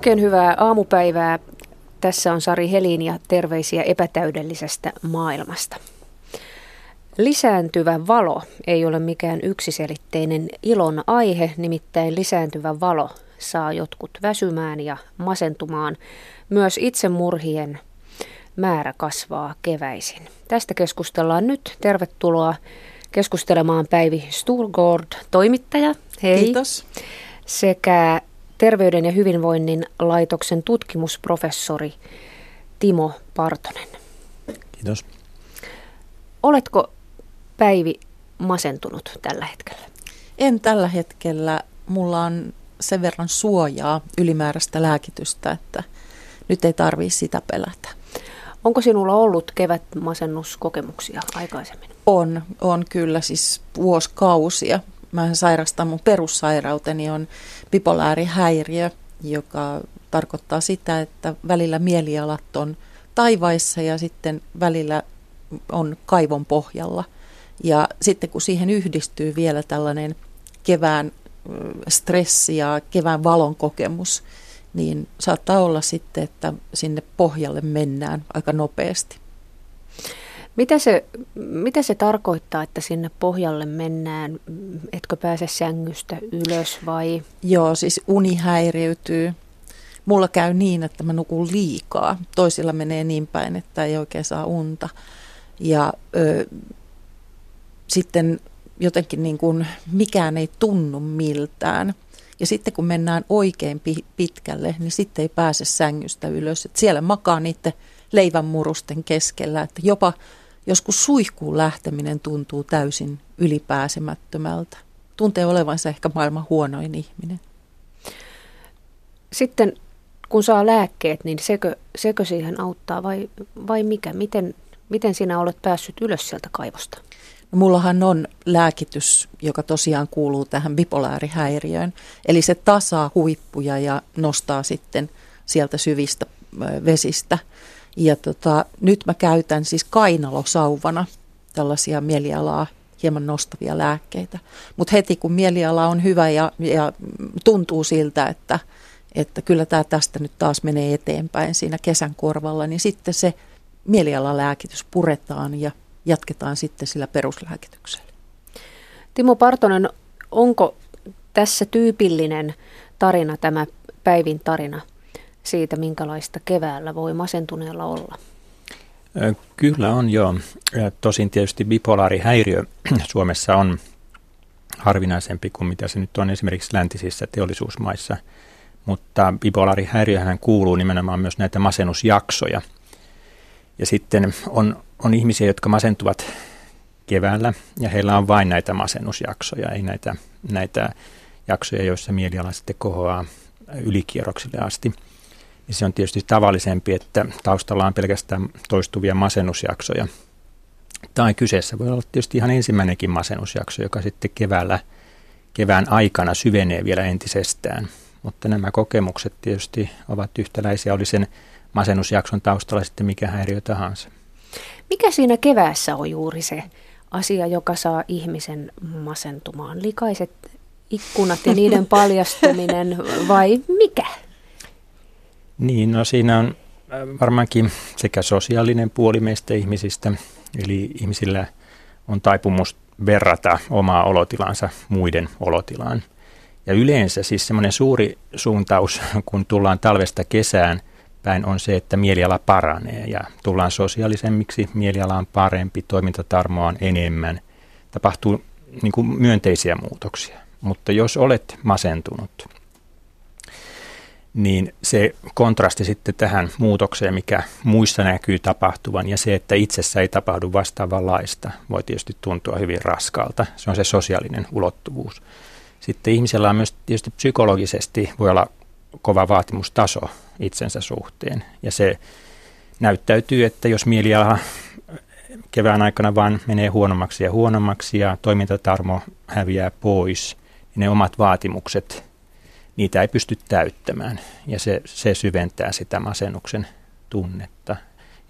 Oikein hyvää aamupäivää. Tässä on Sari Helin ja terveisiä epätäydellisestä maailmasta. Lisääntyvä valo ei ole mikään yksiselitteinen ilon aihe, nimittäin lisääntyvä valo saa jotkut väsymään ja masentumaan. Myös itsemurhien määrä kasvaa keväisin. Tästä keskustellaan nyt. Tervetuloa keskustelemaan Päivi Sturgård, toimittaja. Hei. Kiitos. Sekä Terveyden ja hyvinvoinnin laitoksen tutkimusprofessori Timo Partonen. Kiitos. Oletko Päivi masentunut tällä hetkellä? En tällä hetkellä. Mulla on sen verran suojaa ylimääräistä lääkitystä, että nyt ei tarvitse sitä pelätä. Onko sinulla ollut kevätmasennuskokemuksia aikaisemmin? On, on kyllä siis vuosikausia. Mä sairastan, mun perussairauteni on bipolaarihäiriö, joka tarkoittaa sitä, että välillä mielialat on taivaissa ja sitten välillä on kaivon pohjalla. Ja sitten kun siihen yhdistyy vielä tällainen kevään stressi ja kevään valon kokemus, niin saattaa olla sitten, että sinne pohjalle mennään aika nopeasti. Mitä se, mitä se tarkoittaa, että sinne pohjalle mennään? Etkö pääse sängystä ylös vai? Joo, siis uni häiriytyy. Mulla käy niin, että mä nukun liikaa. Toisilla menee niin päin, että ei oikein saa unta. Ja ö, sitten jotenkin niin kuin mikään ei tunnu miltään. Ja sitten kun mennään oikein pitkälle, niin sitten ei pääse sängystä ylös. Et siellä makaa niiden leivänmurusten keskellä, että jopa joskus suihkuun lähteminen tuntuu täysin ylipääsemättömältä. Tuntee olevansa ehkä maailman huonoin ihminen. Sitten kun saa lääkkeet, niin sekö, sekö siihen auttaa vai, vai mikä? Miten, miten sinä olet päässyt ylös sieltä kaivosta? No, mullahan on lääkitys, joka tosiaan kuuluu tähän bipolaarihäiriöön. Eli se tasaa huippuja ja nostaa sitten sieltä syvistä vesistä. Ja tota, nyt mä käytän siis kainalosauvana tällaisia mielialaa hieman nostavia lääkkeitä. Mutta heti kun mieliala on hyvä ja, ja tuntuu siltä, että, että kyllä tämä tästä nyt taas menee eteenpäin siinä kesän korvalla, niin sitten se mielialalääkitys puretaan ja jatketaan sitten sillä peruslääkityksellä. Timo Partonen, onko tässä tyypillinen tarina tämä Päivin tarina siitä, minkälaista keväällä voi masentuneella olla? Kyllä on joo. Tosin tietysti bipolaarihäiriö Suomessa on harvinaisempi kuin mitä se nyt on esimerkiksi läntisissä teollisuusmaissa. Mutta bipolaarihäiriöhän kuuluu nimenomaan myös näitä masennusjaksoja. Ja sitten on, on ihmisiä, jotka masentuvat keväällä ja heillä on vain näitä masennusjaksoja, ei näitä, näitä jaksoja, joissa mieliala sitten kohoaa ylikierroksille asti – niin se on tietysti tavallisempi, että taustalla on pelkästään toistuvia masennusjaksoja. Tai kyseessä voi olla tietysti ihan ensimmäinenkin masennusjakso, joka sitten keväällä, kevään aikana syvenee vielä entisestään. Mutta nämä kokemukset tietysti ovat yhtäläisiä, oli sen masennusjakson taustalla sitten mikä häiriö tahansa. Mikä siinä keväässä on juuri se asia, joka saa ihmisen masentumaan? Likaiset ikkunat ja niiden paljastuminen vai mikä? Niin, no siinä on äh, varmaankin sekä sosiaalinen puoli meistä ihmisistä, eli ihmisillä on taipumus verrata omaa olotilansa muiden olotilaan. Ja yleensä siis semmoinen suuri suuntaus, kun tullaan talvesta kesään päin, on se, että mieliala paranee ja tullaan sosiaalisemmiksi, mieliala on parempi, toimintatarmoa on enemmän. Tapahtuu niin kuin myönteisiä muutoksia. Mutta jos olet masentunut, niin se kontrasti sitten tähän muutokseen, mikä muissa näkyy tapahtuvan ja se, että itsessä ei tapahdu vastaavanlaista, voi tietysti tuntua hyvin raskalta. Se on se sosiaalinen ulottuvuus. Sitten ihmisellä on myös tietysti psykologisesti voi olla kova vaatimustaso itsensä suhteen ja se näyttäytyy, että jos mieliala kevään aikana vaan menee huonommaksi ja huonommaksi ja toimintatarmo häviää pois, niin ne omat vaatimukset niitä ei pysty täyttämään ja se, se syventää sitä masennuksen tunnetta.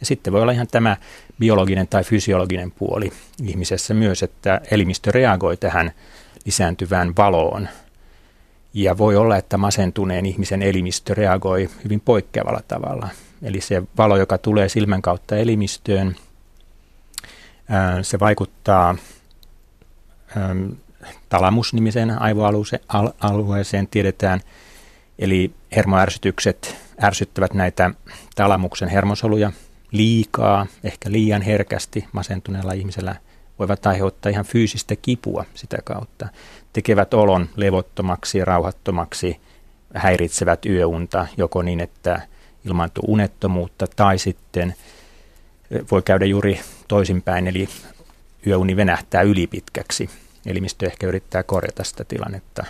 Ja sitten voi olla ihan tämä biologinen tai fysiologinen puoli ihmisessä myös, että elimistö reagoi tähän lisääntyvään valoon Ja voi olla, että masentuneen ihmisen elimistö reagoi hyvin poikkeavalla tavalla. Eli se valo, joka tulee silmän kautta elimistöön, se vaikuttaa talamusnimiseen aivoalueeseen, tiedetään. Eli hermoärsytykset ärsyttävät näitä talamuksen hermosoluja liikaa, ehkä liian herkästi masentuneella ihmisellä voivat aiheuttaa ihan fyysistä kipua sitä kautta. Tekevät olon levottomaksi rauhattomaksi, häiritsevät yöunta joko niin, että ilmaantuu unettomuutta tai sitten voi käydä juuri toisinpäin, eli yöuni venähtää ylipitkäksi. Elimistö ehkä yrittää korjata sitä tilannetta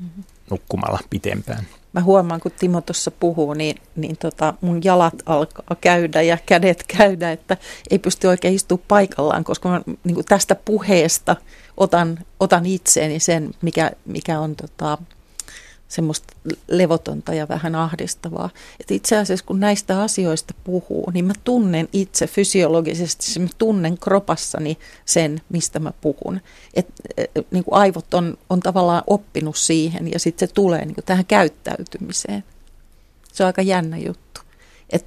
mm-hmm. nukkumalla pitempään. Mä huomaan, kun Timo tuossa puhuu, niin, niin tota, mun jalat alkaa käydä ja kädet käydä, että ei pysty oikein istumaan paikallaan, koska mä niin tästä puheesta otan, otan itseeni sen, mikä, mikä on tota, semmoista levotonta ja vähän ahdistavaa. Et itse asiassa kun näistä asioista puhuu, niin mä tunnen itse fysiologisesti, mä tunnen kropassani sen, mistä mä puhun. Et, et, niin kuin aivot on, on tavallaan oppinut siihen ja sitten se tulee niin kuin tähän käyttäytymiseen. Se on aika jännä juttu. Et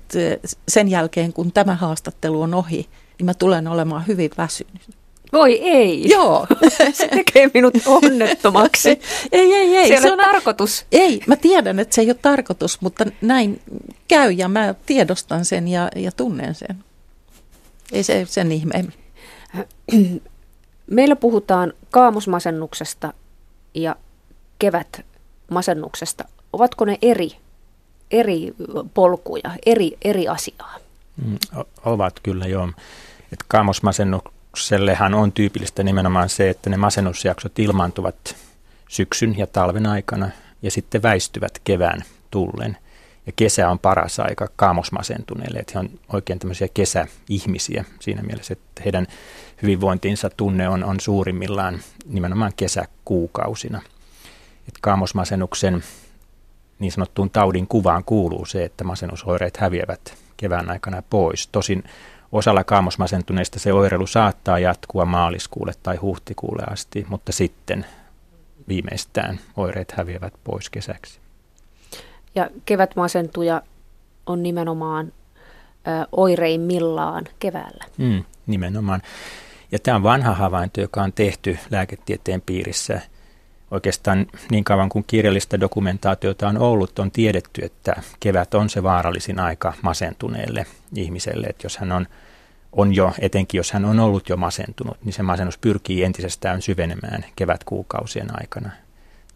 sen jälkeen, kun tämä haastattelu on ohi, niin mä tulen olemaan hyvin väsynyt. Voi ei. Joo. se tekee minut onnettomaksi. ei, ei, ei. Se, se on tarkoitus. Ei, mä tiedän, että se ei ole tarkoitus, mutta näin käy ja mä tiedostan sen ja, ja tunnen sen. Ei se sen ihmeemmin. Meillä puhutaan kaamosmasennuksesta ja kevätmasennuksesta. Ovatko ne eri, eri polkuja, eri, eri asiaa? Mm, ovat kyllä joo. Et kaamosmasennuk masennuksellehan on tyypillistä nimenomaan se, että ne masennusjaksot ilmaantuvat syksyn ja talven aikana ja sitten väistyvät kevään tullen. Ja kesä on paras aika kaamosmasentuneille, että he on oikein tämmöisiä kesäihmisiä siinä mielessä, että heidän hyvinvointinsa tunne on, on suurimmillaan nimenomaan kesäkuukausina. Että kaamosmasennuksen niin sanottuun taudin kuvaan kuuluu se, että masennusoireet häviävät kevään aikana pois. Tosin Osalla kaamosmasentuneista se oireilu saattaa jatkua maaliskuulle tai huhtikuulle asti, mutta sitten viimeistään oireet häviävät pois kesäksi. Ja kevätmasentuja on nimenomaan ö, oireimmillaan keväällä. Mm, nimenomaan. Ja tämä on vanha havainto, joka on tehty lääketieteen piirissä. Oikeastaan niin kauan kuin kirjallista dokumentaatiota on ollut, on tiedetty, että kevät on se vaarallisin aika masentuneelle ihmiselle. Että jos hän on on jo, etenkin jos hän on ollut jo masentunut, niin se masennus pyrkii entisestään syvenemään kevätkuukausien aikana.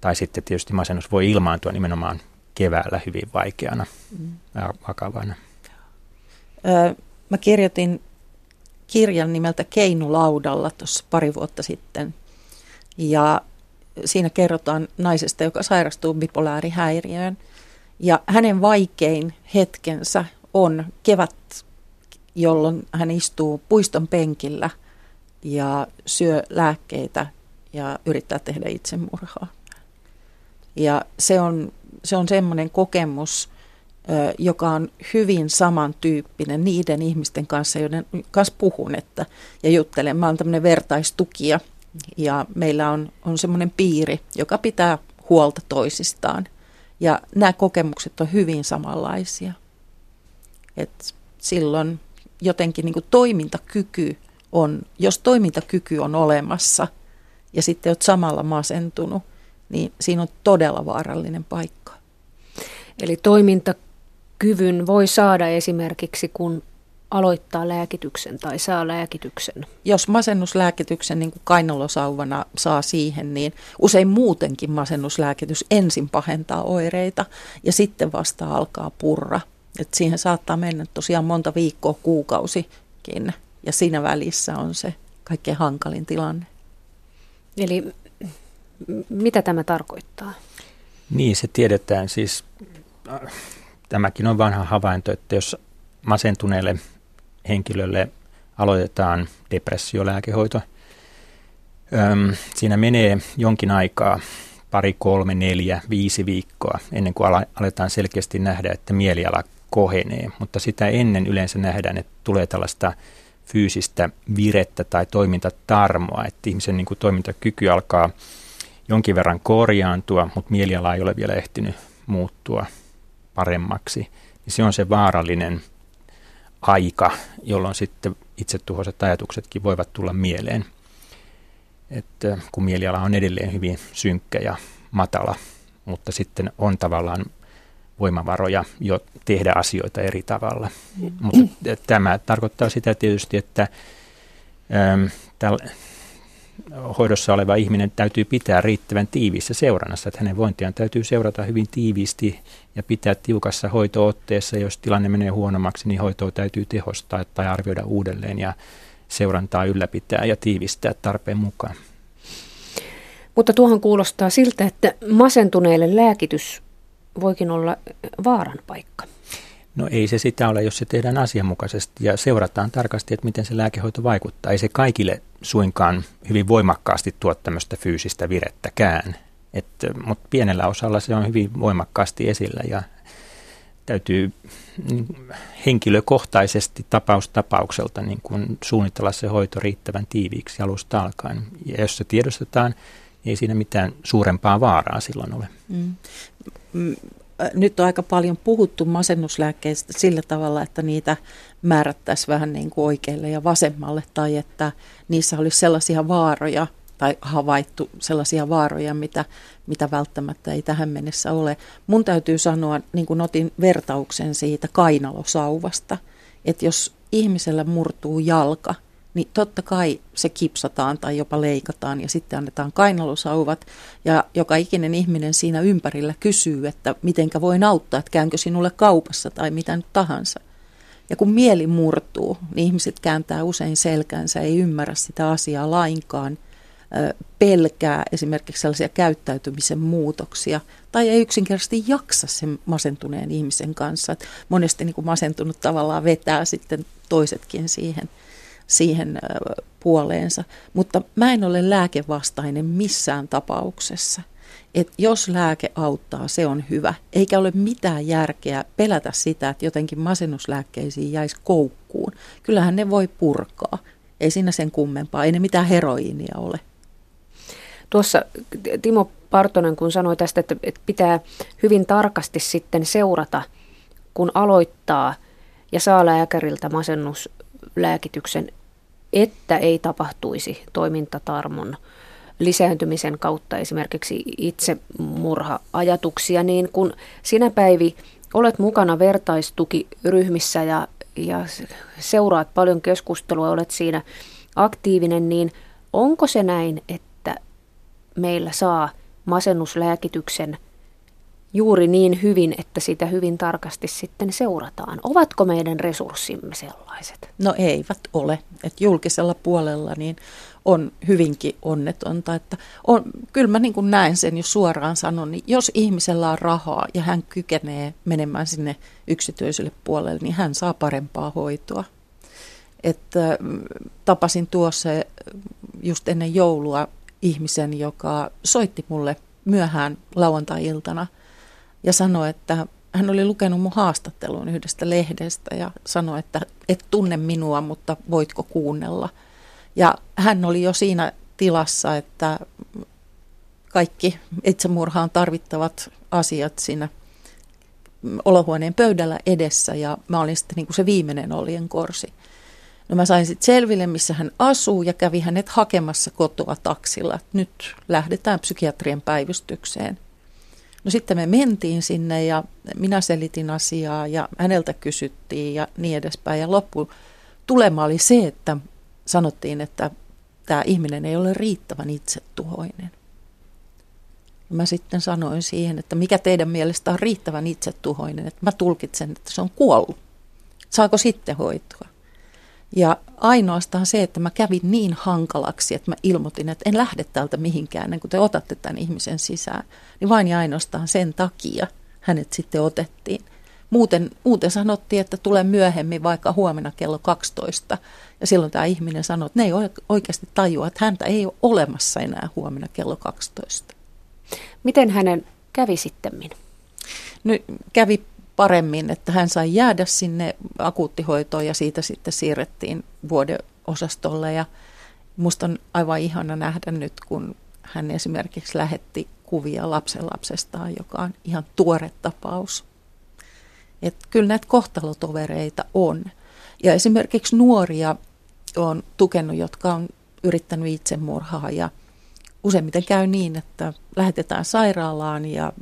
Tai sitten tietysti masennus voi ilmaantua nimenomaan keväällä hyvin vaikeana mm. vakavana. Mä kirjoitin kirjan nimeltä Keinulaudalla tuossa pari vuotta sitten. Ja siinä kerrotaan naisesta, joka sairastuu bipolaarihäiriöön. Ja hänen vaikein hetkensä on kevät jolloin hän istuu puiston penkillä ja syö lääkkeitä ja yrittää tehdä itsemurhaa. Ja se on, se on semmoinen kokemus, joka on hyvin samantyyppinen niiden ihmisten kanssa, joiden kanssa puhun että, ja juttelen. Mä oon tämmöinen vertaistukija ja meillä on, on semmoinen piiri, joka pitää huolta toisistaan. Ja nämä kokemukset on hyvin samanlaisia. Et silloin jotenkin niin kuin toimintakyky on, jos toimintakyky on olemassa ja sitten olet samalla masentunut, niin siinä on todella vaarallinen paikka. Eli toimintakyvyn voi saada esimerkiksi, kun aloittaa lääkityksen tai saa lääkityksen? Jos masennuslääkityksen niin kuin kainalosauvana saa siihen, niin usein muutenkin masennuslääkitys ensin pahentaa oireita ja sitten vasta alkaa purra. Et siihen saattaa mennä tosiaan monta viikkoa, kuukausikin ja siinä välissä on se kaikkein hankalin tilanne. Eli mitä tämä tarkoittaa? Niin, se tiedetään siis, äh, tämäkin on vanha havainto, että jos masentuneelle henkilölle aloitetaan depressiolääkehoito, siinä menee jonkin aikaa, pari, kolme, neljä, viisi viikkoa, ennen kuin aletaan selkeästi nähdä, että mieliala kohenee, mutta sitä ennen yleensä nähdään, että tulee tällaista fyysistä virettä tai toimintatarmoa, että ihmisen niin kuin toimintakyky alkaa jonkin verran korjaantua, mutta mieliala ei ole vielä ehtinyt muuttua paremmaksi. Niin se on se vaarallinen aika, jolloin sitten itsetuhoiset ajatuksetkin voivat tulla mieleen. Että kun mieliala on edelleen hyvin synkkä ja matala, mutta sitten on tavallaan voimavaroja jo tehdä asioita eri tavalla. Mutta tämä tarkoittaa sitä tietysti, että äm, hoidossa oleva ihminen täytyy pitää riittävän tiiviissä seurannassa, että hänen vointiaan täytyy seurata hyvin tiiviisti ja pitää tiukassa hoitootteessa. Jos tilanne menee huonommaksi, niin hoitoa täytyy tehostaa tai arvioida uudelleen ja seurantaa ylläpitää ja tiivistää tarpeen mukaan. Mutta tuohon kuulostaa siltä, että masentuneille lääkitys voikin olla vaaran paikka. No ei se sitä ole, jos se tehdään asianmukaisesti ja seurataan tarkasti, että miten se lääkehoito vaikuttaa. Ei se kaikille suinkaan hyvin voimakkaasti tuo tämmöistä fyysistä virettäkään, mutta pienellä osalla se on hyvin voimakkaasti esillä ja täytyy niin, henkilökohtaisesti tapaus tapaukselta niin kun suunnitella se hoito riittävän tiiviiksi alusta alkaen. Ja jos se tiedostetaan, ei siinä mitään suurempaa vaaraa silloin ole. Mm. mm nyt on aika paljon puhuttu masennuslääkkeistä sillä tavalla, että niitä määrättäisiin vähän niin kuin oikealle ja vasemmalle tai että niissä olisi sellaisia vaaroja tai havaittu sellaisia vaaroja, mitä, mitä välttämättä ei tähän mennessä ole. Mun täytyy sanoa, niin kuin otin vertauksen siitä kainalosauvasta, että jos ihmisellä murtuu jalka – niin totta kai se kipsataan tai jopa leikataan ja sitten annetaan kainalusauvat. Ja joka ikinen ihminen siinä ympärillä kysyy, että mitenkä voin auttaa, että käynkö sinulle kaupassa tai mitä nyt tahansa. Ja kun mieli murtuu, niin ihmiset kääntää usein selkänsä, ei ymmärrä sitä asiaa lainkaan, pelkää esimerkiksi sellaisia käyttäytymisen muutoksia tai ei yksinkertaisesti jaksa sen masentuneen ihmisen kanssa. Monesti niin kuin masentunut tavallaan vetää sitten toisetkin siihen – siihen puoleensa. Mutta mä en ole lääkevastainen missään tapauksessa. Et jos lääke auttaa, se on hyvä. Eikä ole mitään järkeä pelätä sitä, että jotenkin masennuslääkkeisiin jäisi koukkuun. Kyllähän ne voi purkaa. Ei siinä sen kummempaa. Ei ne mitään heroiinia ole. Tuossa Timo Partonen, kun sanoi tästä, että pitää hyvin tarkasti sitten seurata, kun aloittaa ja saa lääkäriltä masennuslääkityksen, että ei tapahtuisi toimintatarmon lisääntymisen kautta esimerkiksi itsemurha-ajatuksia, niin kun sinä Päivi olet mukana vertaistukiryhmissä ja, ja seuraat paljon keskustelua, olet siinä aktiivinen, niin onko se näin, että meillä saa masennuslääkityksen – juuri niin hyvin, että sitä hyvin tarkasti sitten seurataan. Ovatko meidän resurssimme sellaiset? No eivät ole. Et julkisella puolella niin on hyvinkin onnetonta. Että on, kyllä mä niin kuin näen sen, jos suoraan sanon, niin jos ihmisellä on rahaa ja hän kykenee menemään sinne yksityiselle puolelle, niin hän saa parempaa hoitoa. Että tapasin tuossa just ennen joulua ihmisen, joka soitti mulle myöhään lauantai-iltana – ja sanoi, että hän oli lukenut mun haastattelun yhdestä lehdestä ja sanoi, että et tunne minua, mutta voitko kuunnella. Ja hän oli jo siinä tilassa, että kaikki itsemurhaan tarvittavat asiat siinä olohuoneen pöydällä edessä ja mä olin sitten niin kuin se viimeinen olien korsi. No mä sain sitten selville, missä hän asuu ja kävi hänet hakemassa kotoa taksilla. Nyt lähdetään psykiatrien päivystykseen. No sitten me mentiin sinne ja minä selitin asiaa ja häneltä kysyttiin ja niin edespäin. Ja loppu tulema oli se, että sanottiin, että tämä ihminen ei ole riittävän itsetuhoinen. Mä sitten sanoin siihen, että mikä teidän mielestä on riittävän itsetuhoinen, että mä tulkitsen, että se on kuollut. Saako sitten hoitoa? Ja ainoastaan se, että mä kävin niin hankalaksi, että mä ilmoitin, että en lähde täältä mihinkään ennen kuin te otatte tämän ihmisen sisään, niin vain ja ainoastaan sen takia hänet sitten otettiin. Muuten, muuten sanottiin, että tulee myöhemmin vaikka huomenna kello 12. Ja silloin tämä ihminen sanoi, että ne ei oikeasti tajua, että häntä ei ole olemassa enää huomenna kello 12. Miten hänen kävi sitten? Nyt kävi paremmin, että hän sai jäädä sinne akuuttihoitoon ja siitä sitten siirrettiin vuodeosastolle ja musta on aivan ihana nähdä nyt, kun hän esimerkiksi lähetti kuvia lapsenlapsestaan, joka on ihan tuore tapaus. Että kyllä näitä kohtalotovereita on. Ja esimerkiksi nuoria on tukenut, jotka on yrittänyt itsemurhaa ja useimmiten käy niin, että lähetetään sairaalaan ja,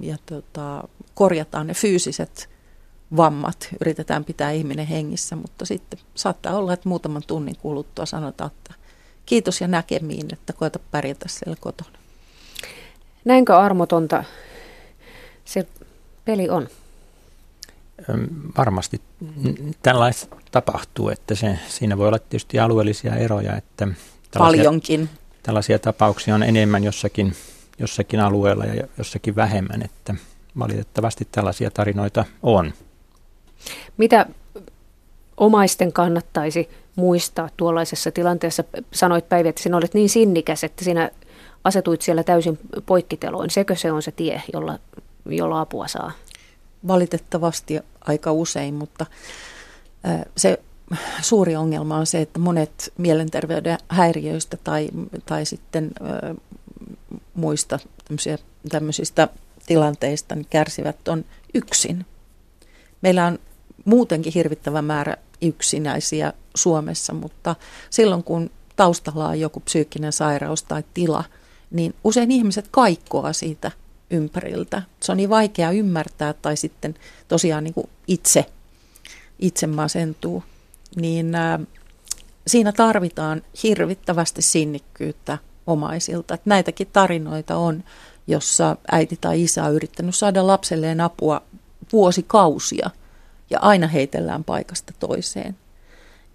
ja tota, korjataan ne fyysiset vammat, yritetään pitää ihminen hengissä, mutta sitten saattaa olla, että muutaman tunnin kuluttua sanotaan, että kiitos ja näkemiin, että koeta pärjätä siellä kotona. Näinkö armotonta se peli on? Varmasti tällaista tapahtuu, että se, siinä voi olla tietysti alueellisia eroja, että Paljonkin. Tällaisia tapauksia on enemmän jossakin, jossakin alueella ja jossakin vähemmän, että valitettavasti tällaisia tarinoita on. Mitä omaisten kannattaisi muistaa tuollaisessa tilanteessa? Sanoit Päivi, että sinä olet niin sinnikäs, että sinä asetuit siellä täysin poikkiteloin. Sekö se on se tie, jolla, jolla apua saa? Valitettavasti aika usein, mutta se suuri ongelma on se, että monet mielenterveyden häiriöistä tai, tai sitten muista tämmöisistä tilanteista niin kärsivät on yksin. Meillä on muutenkin hirvittävä määrä yksinäisiä Suomessa, mutta silloin kun taustalla on joku psyykkinen sairaus tai tila, niin usein ihmiset kaikkoa siitä ympäriltä. Se on niin vaikea ymmärtää tai sitten tosiaan niin kuin itse, itse masentuu. Niin äh, siinä tarvitaan hirvittävästi sinnikkyyttä omaisilta. Että näitäkin tarinoita on, jossa äiti tai isä on yrittänyt saada lapselleen apua vuosikausia ja aina heitellään paikasta toiseen.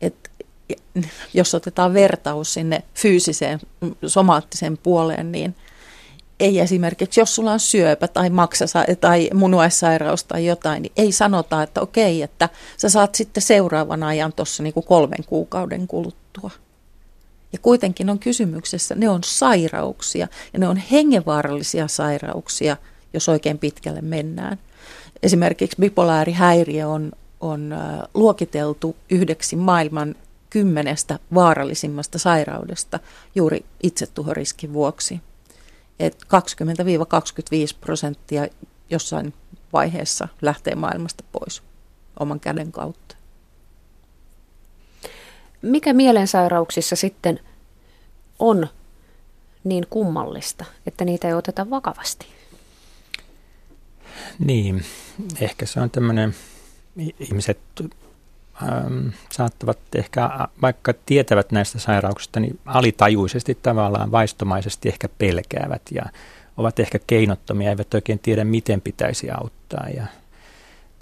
Et jos otetaan vertaus sinne fyysiseen, somaattiseen puoleen, niin ei esimerkiksi, jos sulla on syöpä tai maksa tai munuaissairaus tai jotain, niin ei sanota, että okei, että sä saat sitten seuraavan ajan tuossa niin kolmen kuukauden kuluttua. Ja kuitenkin on kysymyksessä, ne on sairauksia ja ne on hengenvaarallisia sairauksia, jos oikein pitkälle mennään. Esimerkiksi bipolaarihäiriö on, on luokiteltu yhdeksi maailman kymmenestä vaarallisimmasta sairaudesta juuri itsetuhoriskin vuoksi. Et 20-25 prosenttia jossain vaiheessa lähtee maailmasta pois oman käden kautta. Mikä mielensairauksissa sitten on niin kummallista, että niitä ei oteta vakavasti? Niin, ehkä se on tämmöinen, ihmiset ähm, saattavat ehkä, vaikka tietävät näistä sairauksista, niin alitajuisesti tavallaan vaistomaisesti ehkä pelkäävät ja ovat ehkä keinottomia, eivät oikein tiedä, miten pitäisi auttaa ja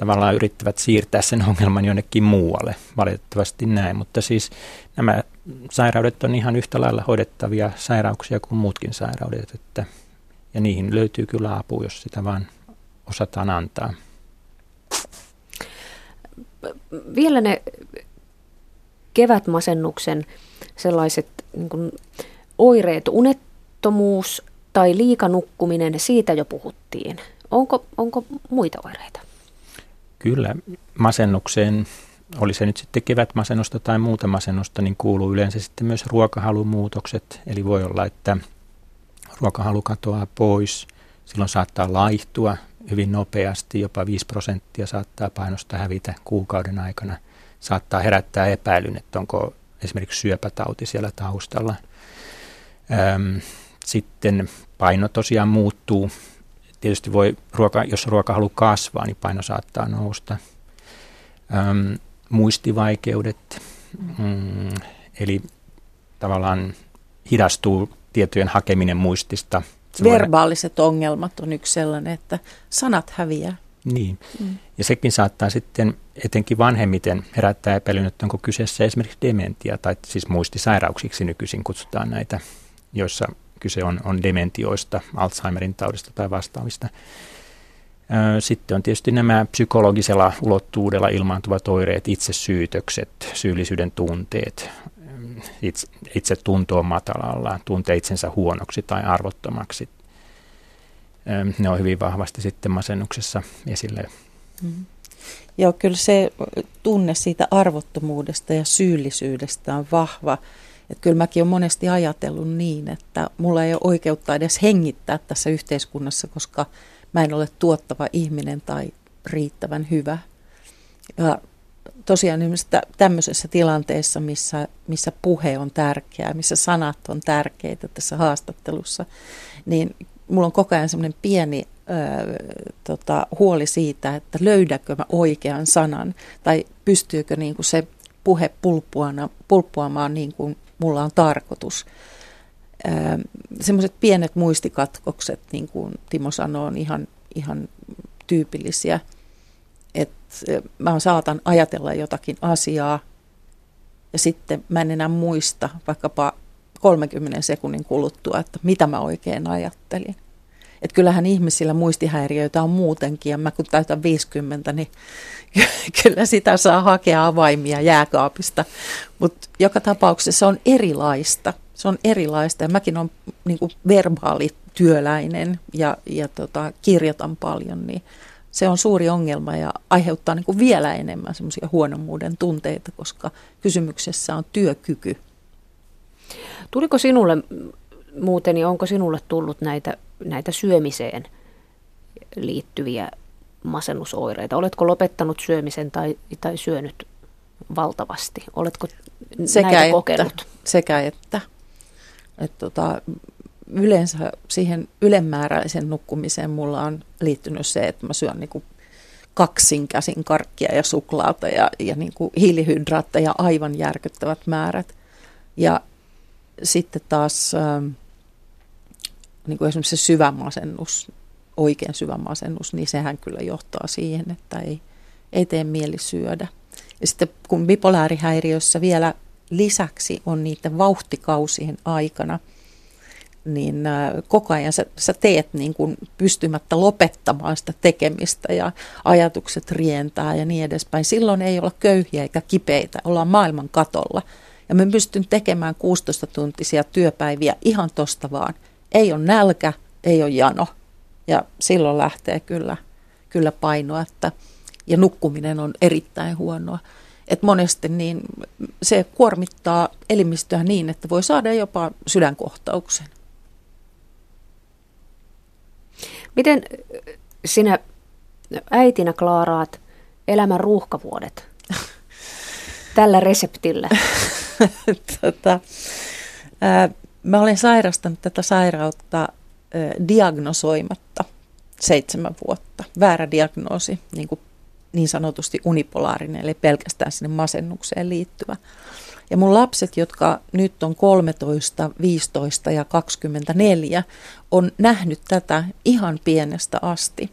tavallaan yrittävät siirtää sen ongelman jonnekin muualle, valitettavasti näin. Mutta siis nämä sairaudet on ihan yhtä lailla hoidettavia sairauksia kuin muutkin sairaudet, että, ja niihin löytyy kyllä apu, jos sitä vaan osataan antaa. Vielä ne kevätmasennuksen sellaiset niin kuin oireet, unettomuus tai liikanukkuminen, siitä jo puhuttiin. Onko, onko muita oireita? Kyllä, masennukseen, oli se nyt sitten kevätmasennusta tai muuta masennusta, niin kuuluu yleensä sitten myös ruokahalumuutokset. Eli voi olla, että ruokahalu katoaa pois, silloin saattaa laihtua hyvin nopeasti, jopa 5 prosenttia saattaa painosta hävitä kuukauden aikana. Saattaa herättää epäilyn, että onko esimerkiksi syöpätauti siellä taustalla. Sitten paino tosiaan muuttuu. Tietysti voi, ruoka, jos ruokahalu kasvaa, niin paino saattaa nousta. muistivaikeudet, mm, eli tavallaan hidastuu tietojen hakeminen muistista – Verbaaliset ongelmat on yksi sellainen, että sanat häviää. Niin, mm. ja sekin saattaa sitten etenkin vanhemmiten herättää epäilyn, että onko kyseessä esimerkiksi dementia, tai siis muistisairauksiksi nykyisin kutsutaan näitä, joissa kyse on, on dementioista, Alzheimerin taudista tai vastaavista. Sitten on tietysti nämä psykologisella ulottuudella ilmaantuvat oireet, itsesyytökset, syyllisyyden tunteet, itse, itse tuntoa matalalla, tuntee itsensä huonoksi tai arvottomaksi. Ne on hyvin vahvasti sitten masennuksessa esille. Mm. Joo, kyllä se tunne siitä arvottomuudesta ja syyllisyydestä on vahva. Että kyllä mäkin olen monesti ajatellut niin, että mulla ei ole oikeutta edes hengittää tässä yhteiskunnassa, koska mä en ole tuottava ihminen tai riittävän hyvä. Ja tosiaan tämmöisessä tilanteessa, missä, missä puhe on tärkeää, missä sanat on tärkeitä tässä haastattelussa, niin mulla on koko ajan semmoinen pieni ö, tota, huoli siitä, että löydäkö mä oikean sanan tai pystyykö niin kuin se puhe pulppuamaan niin kuin mulla on tarkoitus. Semmoiset pienet muistikatkokset, niin kuin Timo sanoo, on ihan, ihan tyypillisiä. Että mä saatan ajatella jotakin asiaa ja sitten mä en enää muista vaikkapa 30 sekunnin kuluttua, että mitä mä oikein ajattelin. Että kyllähän ihmisillä muistihäiriöitä on muutenkin ja mä kun täytän 50, niin kyllä sitä saa hakea avaimia jääkaapista. Mutta joka tapauksessa on erilaista. Se on erilaista ja mäkin olen niin verbaalityöläinen ja, ja tota, kirjoitan paljon, niin se on suuri ongelma ja aiheuttaa niin vielä enemmän semmoisia huonommuuden tunteita, koska kysymyksessä on työkyky. Tuliko sinulle muuten ja onko sinulle tullut näitä, näitä syömiseen liittyviä masennusoireita? Oletko lopettanut syömisen tai, tai syönyt valtavasti? Oletko sekä näitä että, kokenut? Sekä että. että tota, yleensä siihen ylemmääräisen nukkumiseen mulla on liittynyt se, että mä syön niinku kaksin käsin karkkia ja suklaata ja, ja niinku hiilihydraatteja aivan järkyttävät määrät. Ja sitten taas ähm, niin kuin esimerkiksi se syvä masennus, oikein syvä masennus, niin sehän kyllä johtaa siihen, että ei, ei tee mieli syödä. Ja sitten kun bipolaarihäiriössä vielä lisäksi on niiden vauhtikausien aikana, niin äh, koko ajan sä, sä teet niin kuin pystymättä lopettamaan sitä tekemistä ja ajatukset rientää ja niin edespäin. Silloin ei olla köyhiä eikä kipeitä, ollaan maailman katolla. Ja mä pystyn tekemään 16-tuntisia työpäiviä ihan tosta vaan. Ei ole nälkä, ei ole jano. Ja silloin lähtee kyllä, kyllä painoa, että, ja nukkuminen on erittäin huonoa. Et monesti niin se kuormittaa elimistöä niin, että voi saada jopa sydänkohtauksen. Miten sinä äitinä klaaraat elämän ruuhkavuodet tällä reseptillä? tota, ää, mä olen sairastanut tätä sairautta diagnosoimatta seitsemän vuotta. Väärä diagnoosi, niin, kuin niin sanotusti unipolaarinen, eli pelkästään sinne masennukseen liittyvä. Ja mun lapset, jotka nyt on 13, 15 ja 24, on nähnyt tätä ihan pienestä asti.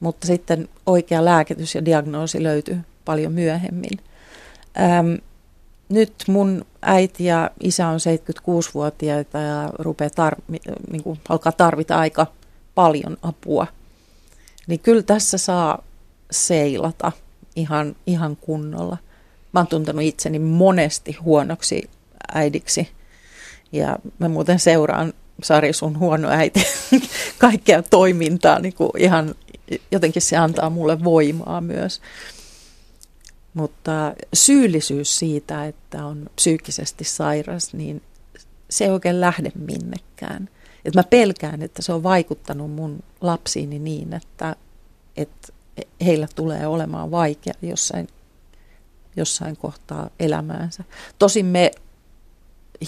Mutta sitten oikea lääkitys ja diagnoosi löytyy paljon myöhemmin. Ähm, nyt mun äiti ja isä on 76-vuotiaita ja rupeaa tar- niin kuin alkaa tarvita aika paljon apua. Niin kyllä tässä saa seilata ihan, ihan kunnolla. Mä oon tuntenut itseni monesti huonoksi äidiksi. Ja mä muuten seuraan Sari sun huono äiti kaikkea toimintaa. Niin kuin ihan, jotenkin se antaa mulle voimaa myös. Mutta syyllisyys siitä, että on psyykkisesti sairas, niin se ei oikein lähde minnekään. Et mä pelkään, että se on vaikuttanut mun lapsiini niin, että, että heillä tulee olemaan vaikea jossain, jossain kohtaa elämäänsä. Tosin me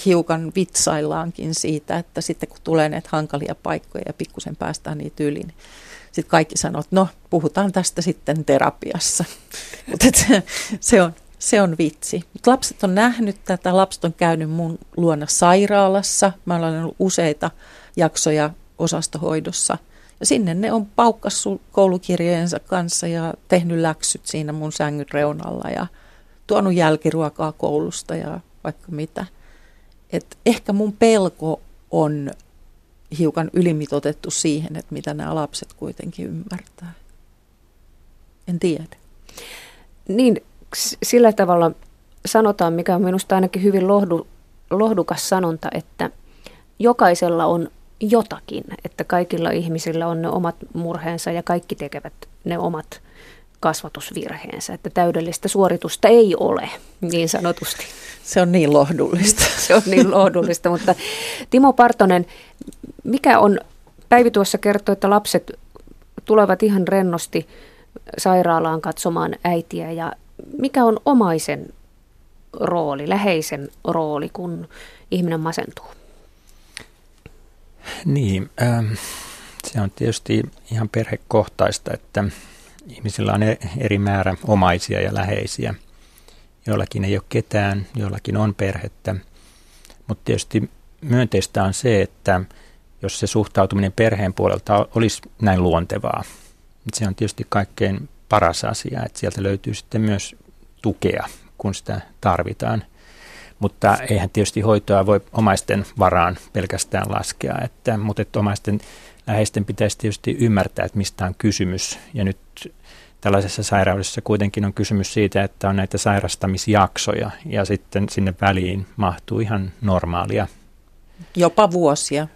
hiukan vitsaillaankin siitä, että sitten kun tulee näitä hankalia paikkoja ja pikkusen päästään niitä yli, niin sitten kaikki sanoo, että no puhutaan tästä sitten terapiassa. Mutta se, se, on, se on vitsi. Mut lapset on nähnyt tätä, lapset on käynyt mun luona sairaalassa. Mä olen ollut useita jaksoja osastohoidossa. Ja sinne ne on paukkassu koulukirjojensa kanssa ja tehnyt läksyt siinä mun sängyn reunalla ja tuonut jälkiruokaa koulusta ja vaikka mitä. Et ehkä mun pelko on hiukan ylimitotettu siihen, että mitä nämä lapset kuitenkin ymmärtää. En tiedä. Niin, sillä tavalla sanotaan, mikä on minusta ainakin hyvin lohdu, lohdukas sanonta, että jokaisella on jotakin, että kaikilla ihmisillä on ne omat murheensa ja kaikki tekevät ne omat kasvatusvirheensä, että täydellistä suoritusta ei ole, niin sanotusti. Se on niin lohdullista. Se on niin lohdullista. Mutta Timo Partonen, mikä on, Päivi tuossa kertoi, että lapset tulevat ihan rennosti sairaalaan katsomaan äitiä ja mikä on omaisen rooli, läheisen rooli, kun ihminen masentuu? Niin, ähm, se on tietysti ihan perhekohtaista, että ihmisillä on e- eri määrä omaisia ja läheisiä. Joillakin ei ole ketään, joillakin on perhettä. Mutta tietysti myönteistä on se, että jos se suhtautuminen perheen puolelta olisi näin luontevaa, se on tietysti kaikkein paras asia, että sieltä löytyy sitten myös tukea, kun sitä tarvitaan. Mutta eihän tietysti hoitoa voi omaisten varaan pelkästään laskea, että, mutta että omaisten läheisten pitäisi tietysti ymmärtää, että mistä on kysymys. Ja nyt tällaisessa sairaudessa kuitenkin on kysymys siitä, että on näitä sairastamisjaksoja ja sitten sinne väliin mahtuu ihan normaalia. Jopa vuosia.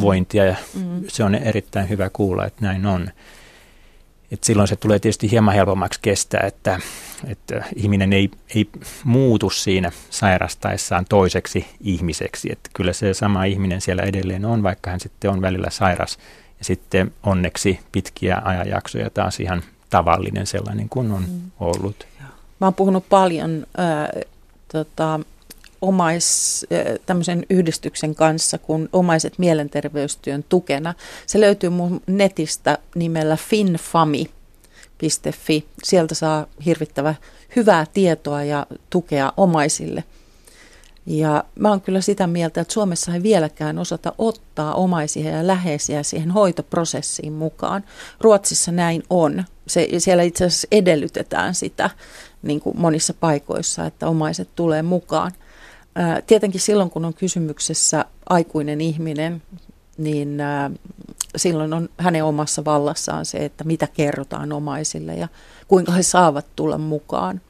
Vointia ja mm. se on erittäin hyvä kuulla, että näin on. Et silloin se tulee tietysti hieman helpommaksi kestää, että, että ihminen ei, ei muutu siinä sairastaessaan toiseksi ihmiseksi. Että kyllä se sama ihminen siellä edelleen on, vaikka hän sitten on välillä sairas. Ja sitten onneksi pitkiä ajanjaksoja taas ihan tavallinen sellainen kuin on mm. ollut. Mä oon puhunut paljon äh, tota, omais, tämmöisen yhdistyksen kanssa kuin omaiset mielenterveystyön tukena. Se löytyy mun netistä nimellä finfami.fi. Sieltä saa hirvittävä hyvää tietoa ja tukea omaisille. Ja mä oon kyllä sitä mieltä, että Suomessa ei vieläkään osata ottaa omaisia ja läheisiä siihen hoitoprosessiin mukaan. Ruotsissa näin on. Se, siellä itse asiassa edellytetään sitä niin kuin monissa paikoissa, että omaiset tulee mukaan – Tietenkin silloin, kun on kysymyksessä aikuinen ihminen, niin silloin on hänen omassa vallassaan se, että mitä kerrotaan omaisille ja kuinka he saavat tulla mukaan.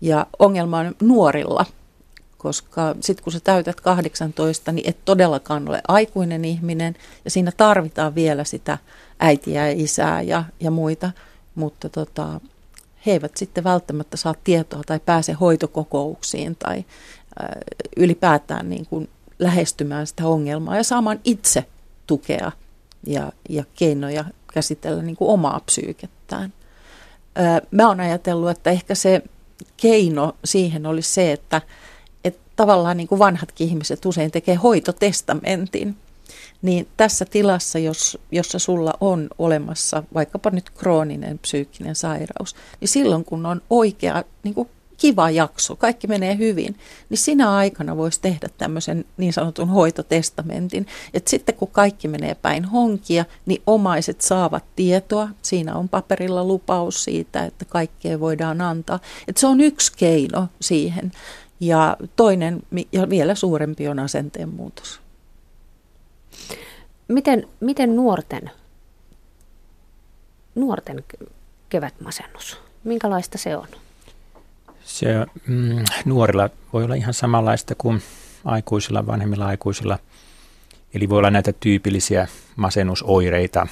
Ja ongelma on nuorilla, koska sitten kun sä täytät 18, niin et todellakaan ole aikuinen ihminen ja siinä tarvitaan vielä sitä äitiä ja isää ja, ja muita, mutta tota, he eivät sitten välttämättä saa tietoa tai pääse hoitokokouksiin tai ylipäätään niin kuin lähestymään sitä ongelmaa ja saamaan itse tukea ja, ja keinoja käsitellä niin kuin omaa psyykettään. Mä oon ajatellut, että ehkä se keino siihen olisi se, että, että tavallaan niin kuin vanhatkin ihmiset usein tekee hoitotestamentin. Niin tässä tilassa, jos, jossa sulla on olemassa vaikkapa nyt krooninen psyykkinen sairaus, niin silloin kun on oikea niin kuin kiva jakso, kaikki menee hyvin, niin sinä aikana voisi tehdä tämmöisen niin sanotun hoitotestamentin. Että sitten kun kaikki menee päin honkia, niin omaiset saavat tietoa. Siinä on paperilla lupaus siitä, että kaikkea voidaan antaa. Että se on yksi keino siihen. Ja toinen ja vielä suurempi on asenteen muutos. Miten, miten nuorten, nuorten kevätmasennus, minkälaista se on? Se mm, nuorilla voi olla ihan samanlaista kuin aikuisilla, vanhemmilla aikuisilla. Eli voi olla näitä tyypillisiä masennusoireita,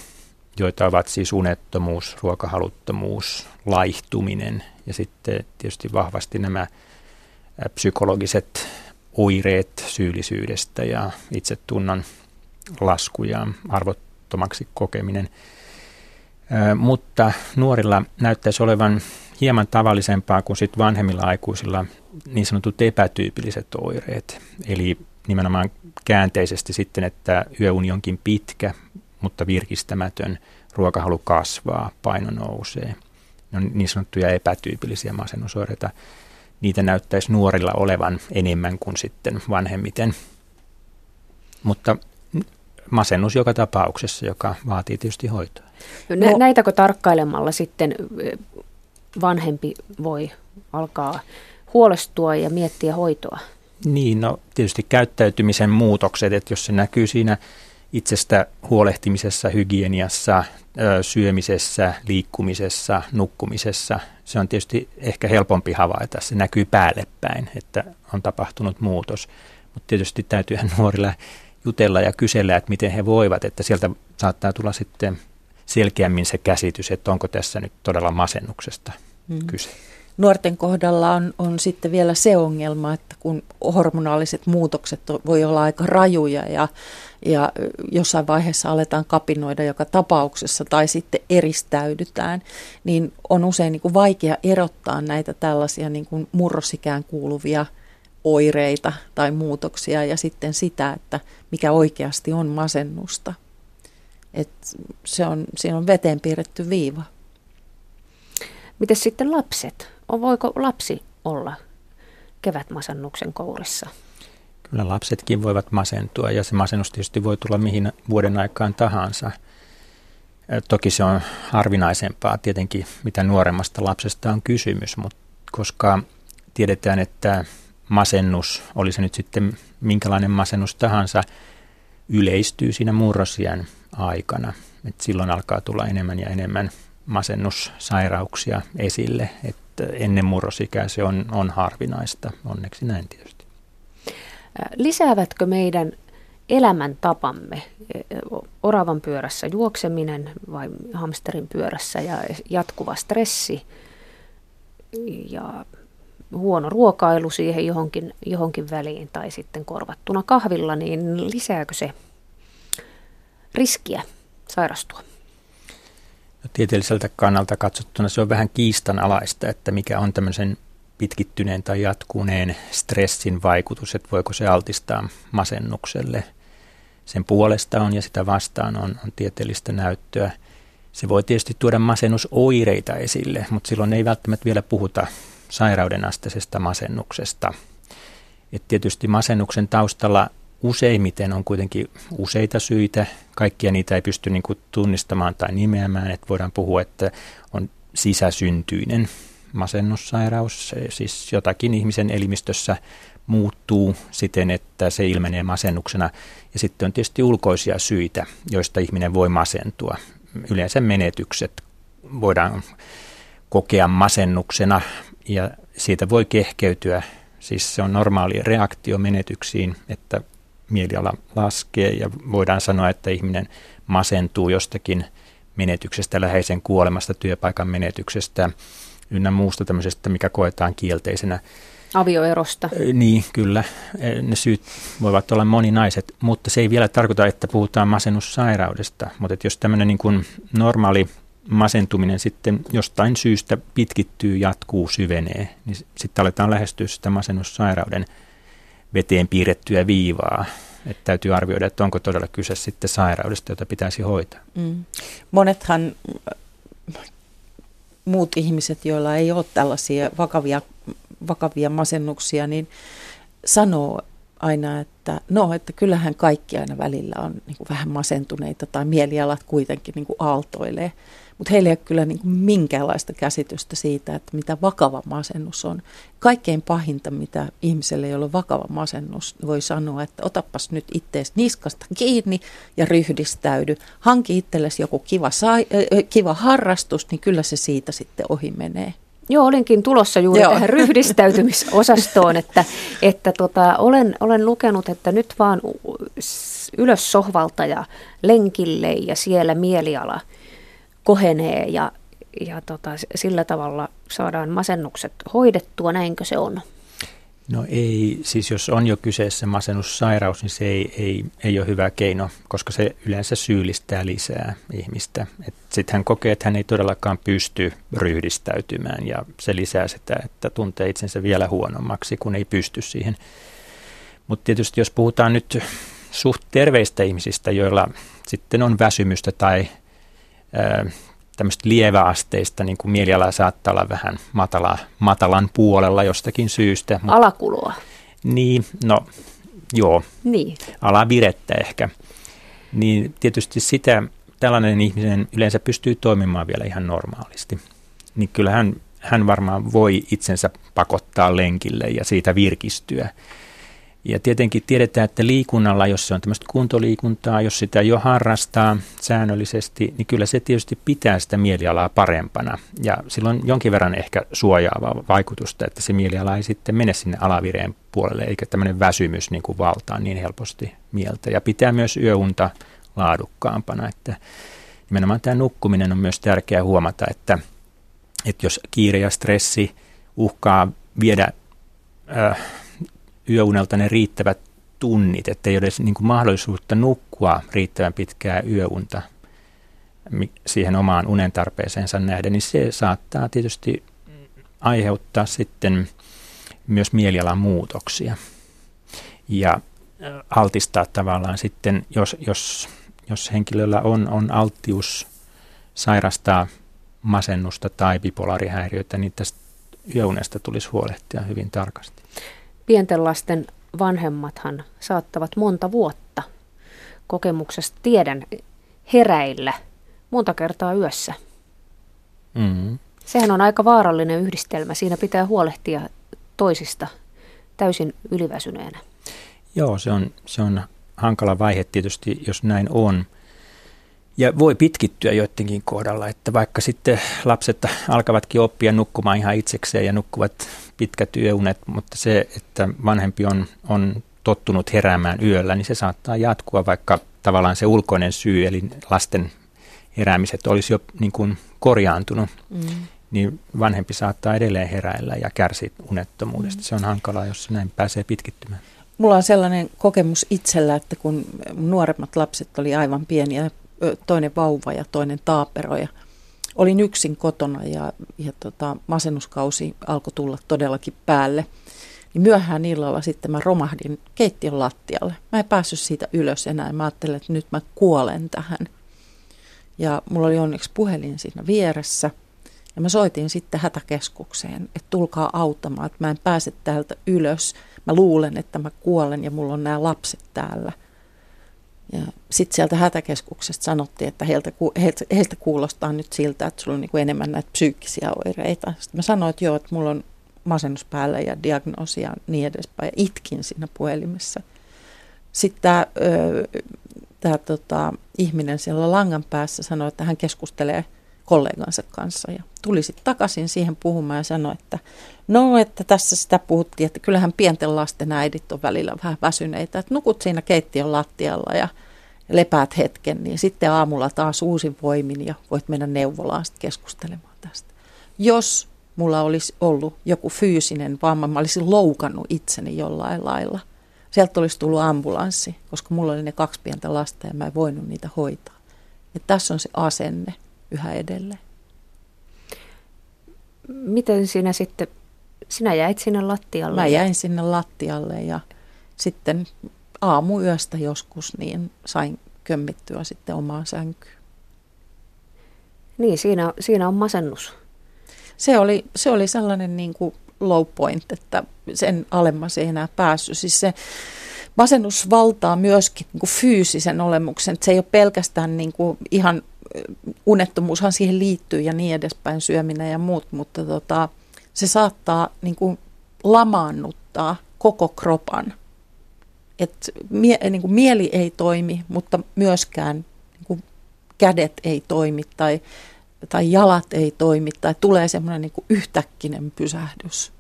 joita ovat siis unettomuus, ruokahaluttomuus, laihtuminen ja sitten tietysti vahvasti nämä psykologiset oireet syyllisyydestä ja itsetunnon lasku ja arvottomaksi kokeminen. Mutta nuorilla näyttäisi olevan hieman tavallisempaa kuin sit vanhemmilla aikuisilla niin sanotut epätyypilliset oireet. Eli nimenomaan käänteisesti sitten, että yöuni onkin pitkä, mutta virkistämätön, ruokahalu kasvaa, paino nousee. Ne on niin sanottuja epätyypillisiä masennusoireita. Niitä näyttäisi nuorilla olevan enemmän kuin sitten vanhemmiten. Mutta masennus joka tapauksessa, joka vaatii tietysti hoitoa. No, näitäkö tarkkailemalla sitten vanhempi voi alkaa huolestua ja miettiä hoitoa? Niin, no tietysti käyttäytymisen muutokset, että jos se näkyy siinä itsestä huolehtimisessa, hygieniassa, syömisessä, liikkumisessa, nukkumisessa, se on tietysti ehkä helpompi havaita. Se näkyy päälle päin, että on tapahtunut muutos. Mutta tietysti täytyyhän nuorilla jutella ja kysellä, että miten he voivat, että sieltä saattaa tulla sitten selkeämmin se käsitys, että onko tässä nyt todella masennuksesta mm. kyse. Nuorten kohdalla on, on sitten vielä se ongelma, että kun hormonaaliset muutokset voi olla aika rajuja ja, ja jossain vaiheessa aletaan kapinoida joka tapauksessa tai sitten eristäydytään, niin on usein niin kuin vaikea erottaa näitä tällaisia niin kuin murrosikään kuuluvia oireita tai muutoksia ja sitten sitä, että mikä oikeasti on masennusta. Et se on, siinä on veteen piirretty viiva. Miten sitten lapset? Voiko lapsi olla kevätmasennuksen kourissa? Kyllä lapsetkin voivat masentua ja se masennus tietysti voi tulla mihin vuoden aikaan tahansa. Toki se on harvinaisempaa tietenkin, mitä nuoremmasta lapsesta on kysymys, mutta koska tiedetään, että masennus, oli se nyt sitten minkälainen masennus tahansa, yleistyy siinä murrosiän aikana. Et silloin alkaa tulla enemmän ja enemmän masennussairauksia esille. että ennen murrosikää se on, on harvinaista, onneksi näin tietysti. Lisäävätkö meidän elämäntapamme, oravan pyörässä juokseminen vai hamsterin pyörässä ja jatkuva stressi ja huono ruokailu siihen johonkin, johonkin väliin tai sitten korvattuna kahvilla, niin lisääkö se riskiä sairastua? No, tieteelliseltä kannalta katsottuna se on vähän kiistanalaista, että mikä on tämmöisen pitkittyneen tai jatkuneen stressin vaikutus, että voiko se altistaa masennukselle. Sen puolesta on ja sitä vastaan on, on tieteellistä näyttöä. Se voi tietysti tuoda masennusoireita esille, mutta silloin ei välttämättä vielä puhuta sairauden asteisesta masennuksesta. Et tietysti masennuksen taustalla useimmiten on kuitenkin useita syitä. Kaikkia niitä ei pysty niin kuin tunnistamaan tai nimeämään. Et voidaan puhua, että on sisäsyntyinen masennussairaus, siis jotakin ihmisen elimistössä muuttuu siten, että se ilmenee masennuksena. Ja sitten on tietysti ulkoisia syitä, joista ihminen voi masentua. Yleensä menetykset voidaan kokea masennuksena ja siitä voi kehkeytyä, siis se on normaali reaktio menetyksiin, että mieliala laskee ja voidaan sanoa, että ihminen masentuu jostakin menetyksestä, läheisen kuolemasta, työpaikan menetyksestä ynnä muusta tämmöisestä, mikä koetaan kielteisenä. Avioerosta. Niin, kyllä. Ne syyt voivat olla moninaiset, mutta se ei vielä tarkoita, että puhutaan masennussairaudesta. Mutta jos tämmöinen niin kuin normaali masentuminen sitten jostain syystä pitkittyy, jatkuu, syvenee, niin sitten aletaan lähestyä sitä masennussairauden veteen piirrettyä viivaa. Että täytyy arvioida, että onko todella kyse sitten sairaudesta, jota pitäisi hoitaa. Mm. Monethan muut ihmiset, joilla ei ole tällaisia vakavia, vakavia masennuksia, niin sanoo aina, että no, että kyllähän kaikki aina välillä on niin kuin vähän masentuneita tai mielialat kuitenkin niin kuin aaltoilee. Mutta heillä ei ole kyllä niin kuin minkäänlaista käsitystä siitä, että mitä vakava masennus on. Kaikkein pahinta, mitä ihmiselle, jolla on vakava masennus, voi sanoa, että otapas nyt ittees niskasta kiinni ja ryhdistäydy. Hanki itsellesi joku kiva, sai, äh, kiva harrastus, niin kyllä se siitä sitten ohi menee. Joo, olinkin tulossa juuri Joo. tähän ryhdistäytymisosastoon, että, että tota, olen, olen lukenut, että nyt vaan ylös sohvalta ja lenkille ja siellä mieliala – kohenee ja, ja tota, sillä tavalla saadaan masennukset hoidettua, näinkö se on? No ei, siis jos on jo kyseessä masennussairaus, niin se ei, ei, ei ole hyvä keino, koska se yleensä syyllistää lisää ihmistä. Sitten hän kokee, että hän ei todellakaan pysty ryhdistäytymään ja se lisää sitä, että tuntee itsensä vielä huonommaksi, kun ei pysty siihen. Mutta tietysti jos puhutaan nyt suht terveistä ihmisistä, joilla sitten on väsymystä tai tämmöistä lieväasteista, niin kuin mieliala saattaa olla vähän matala, matalan puolella jostakin syystä. Alakuloa. Niin, no joo, niin. alavirettä ehkä. Niin tietysti sitä tällainen ihminen yleensä pystyy toimimaan vielä ihan normaalisti. Niin kyllähän hän varmaan voi itsensä pakottaa lenkille ja siitä virkistyä. Ja tietenkin tiedetään, että liikunnalla, jos se on tämmöistä kuntoliikuntaa, jos sitä jo harrastaa säännöllisesti, niin kyllä se tietysti pitää sitä mielialaa parempana. Ja silloin jonkin verran ehkä suojaavaa vaikutusta, että se mieliala ei sitten mene sinne alavireen puolelle, eikä tämmöinen väsymys niin kuin valtaa niin helposti mieltä. Ja pitää myös yöunta laadukkaampana, että nimenomaan tämä nukkuminen on myös tärkeää huomata, että, että jos kiire ja stressi uhkaa viedä äh, yöunelta ne riittävät tunnit, että ei ole edes niin kuin mahdollisuutta nukkua riittävän pitkää yöunta siihen omaan unen tarpeeseensa nähden, niin se saattaa tietysti aiheuttaa sitten myös mielialan muutoksia ja altistaa tavallaan sitten, jos, jos, jos henkilöllä on, on alttius sairastaa masennusta tai bipolaarihäiriöitä, niin tästä yöunesta tulisi huolehtia hyvin tarkasti. Pienten lasten vanhemmathan saattavat monta vuotta kokemuksesta tiedän heräillä monta kertaa yössä. Mm-hmm. Sehän on aika vaarallinen yhdistelmä. Siinä pitää huolehtia toisista täysin yliväsyneenä. Joo, se on, se on hankala vaihe tietysti, jos näin on. Ja voi pitkittyä joidenkin kohdalla, että vaikka sitten lapset alkavatkin oppia nukkumaan ihan itsekseen ja nukkuvat pitkät yöunet, mutta se, että vanhempi on, on tottunut heräämään yöllä, niin se saattaa jatkua, vaikka tavallaan se ulkoinen syy, eli lasten heräämiset olisi jo niin kuin korjaantunut, mm. niin vanhempi saattaa edelleen heräillä ja kärsiä unettomuudesta. Mm. Se on hankalaa, jos näin pääsee pitkittymään. Mulla on sellainen kokemus itsellä, että kun nuoremmat lapset oli aivan pieniä, toinen vauva ja toinen taapero ja olin yksin kotona ja, ja tota, masennuskausi alkoi tulla todellakin päälle. Niin myöhään illalla sitten mä romahdin keittiön lattialle. Mä en päässyt siitä ylös enää. Mä ajattelin, että nyt mä kuolen tähän. Ja mulla oli onneksi puhelin siinä vieressä. Ja mä soitin sitten hätäkeskukseen, että tulkaa auttamaan, että mä en pääse täältä ylös. Mä luulen, että mä kuolen ja mulla on nämä lapset täällä. Ja sitten sieltä hätäkeskuksesta sanottiin, että heiltä, heiltä, kuulostaa nyt siltä, että sulla on niin enemmän näitä psyykkisiä oireita. Sitten mä sanoin, että joo, että mulla on masennus päällä ja diagnoosia ja niin edespäin. Ja itkin siinä puhelimessa. Sitten tämä tämä tota, ihminen siellä langan päässä sanoi, että hän keskustelee kollegansa kanssa ja tuli sitten takaisin siihen puhumaan ja sanoi, että no, että tässä sitä puhuttiin, että kyllähän pienten lasten äidit on välillä vähän väsyneitä, että nukut siinä keittiön lattialla ja lepäät hetken, niin sitten aamulla taas uusin voimin ja voit mennä neuvolaan sitten keskustelemaan tästä. Jos mulla olisi ollut joku fyysinen vamma, mä olisin loukannut itseni jollain lailla – sieltä olisi tullut ambulanssi, koska mulla oli ne kaksi pientä lasta ja mä en voinut niitä hoitaa. Ja tässä on se asenne yhä edelleen. Miten sinä sitten, sinä jäit sinne lattialle? Mä jäin sinne lattialle ja sitten aamuyöstä joskus niin sain kömmittyä sitten omaan sänkyyn. Niin, siinä, siinä on masennus. Se oli, se oli sellainen niin kuin low point, että sen alemmas ei enää päässyt. Siis se masennus valtaa myöskin niin kuin fyysisen olemuksen, että se ei ole pelkästään niin kuin ihan unettomuushan siihen liittyy ja niin edespäin, syöminen ja muut, mutta tota, se saattaa niin kuin lamaannuttaa koko kropan. Et mie, niin kuin mieli ei toimi, mutta myöskään niin kuin kädet ei toimi tai tai jalat ei toimi tai tulee semmoinen niin yhtäkkinen pysähdys.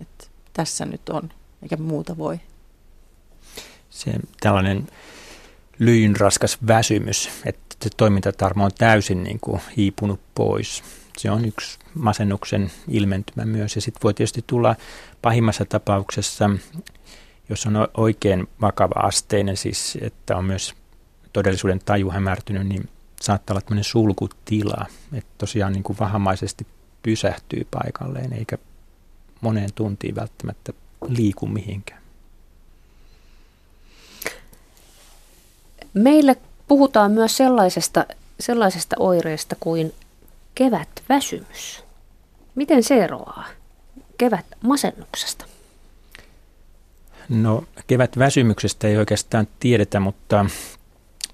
Että tässä nyt on, eikä muuta voi. Se tällainen lyyn raskas väsymys, että se toimintatarmo on täysin niin kuin hiipunut pois. Se on yksi masennuksen ilmentymä myös. Ja sitten voi tietysti tulla pahimmassa tapauksessa, jos on oikein vakava asteinen, siis että on myös todellisuuden taju hämärtynyt, niin saattaa olla tämmöinen sulkutila, että tosiaan niin kuin vahamaisesti pysähtyy paikalleen eikä moneen tuntiin välttämättä liiku mihinkään. Meille puhutaan myös sellaisesta, sellaisesta oireesta kuin kevätväsymys. Miten se eroaa kevät masennuksesta? No kevätväsymyksestä ei oikeastaan tiedetä, mutta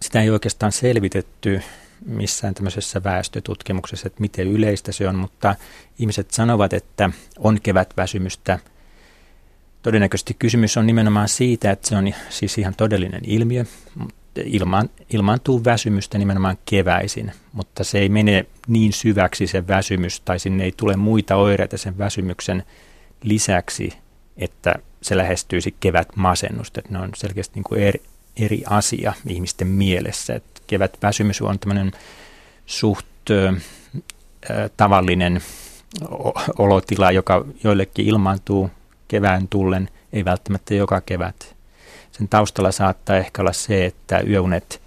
sitä ei oikeastaan selvitetty missään tämmöisessä väestötutkimuksessa, että miten yleistä se on, mutta ihmiset sanovat, että on kevätväsymystä. Todennäköisesti kysymys on nimenomaan siitä, että se on siis ihan todellinen ilmiö. Ilmaan, ilmaantuu väsymystä nimenomaan keväisin, mutta se ei mene niin syväksi se väsymys, tai sinne ei tule muita oireita sen väsymyksen lisäksi, että se lähestyisi kevätmasennusta. Että ne on selkeästi niin kuin eri, eri asia ihmisten mielessä. Et väsymys on tämmöinen suht ö, tavallinen olotila, joka joillekin ilmaantuu kevään tullen, ei välttämättä joka kevät. Sen taustalla saattaa ehkä olla se, että yöunet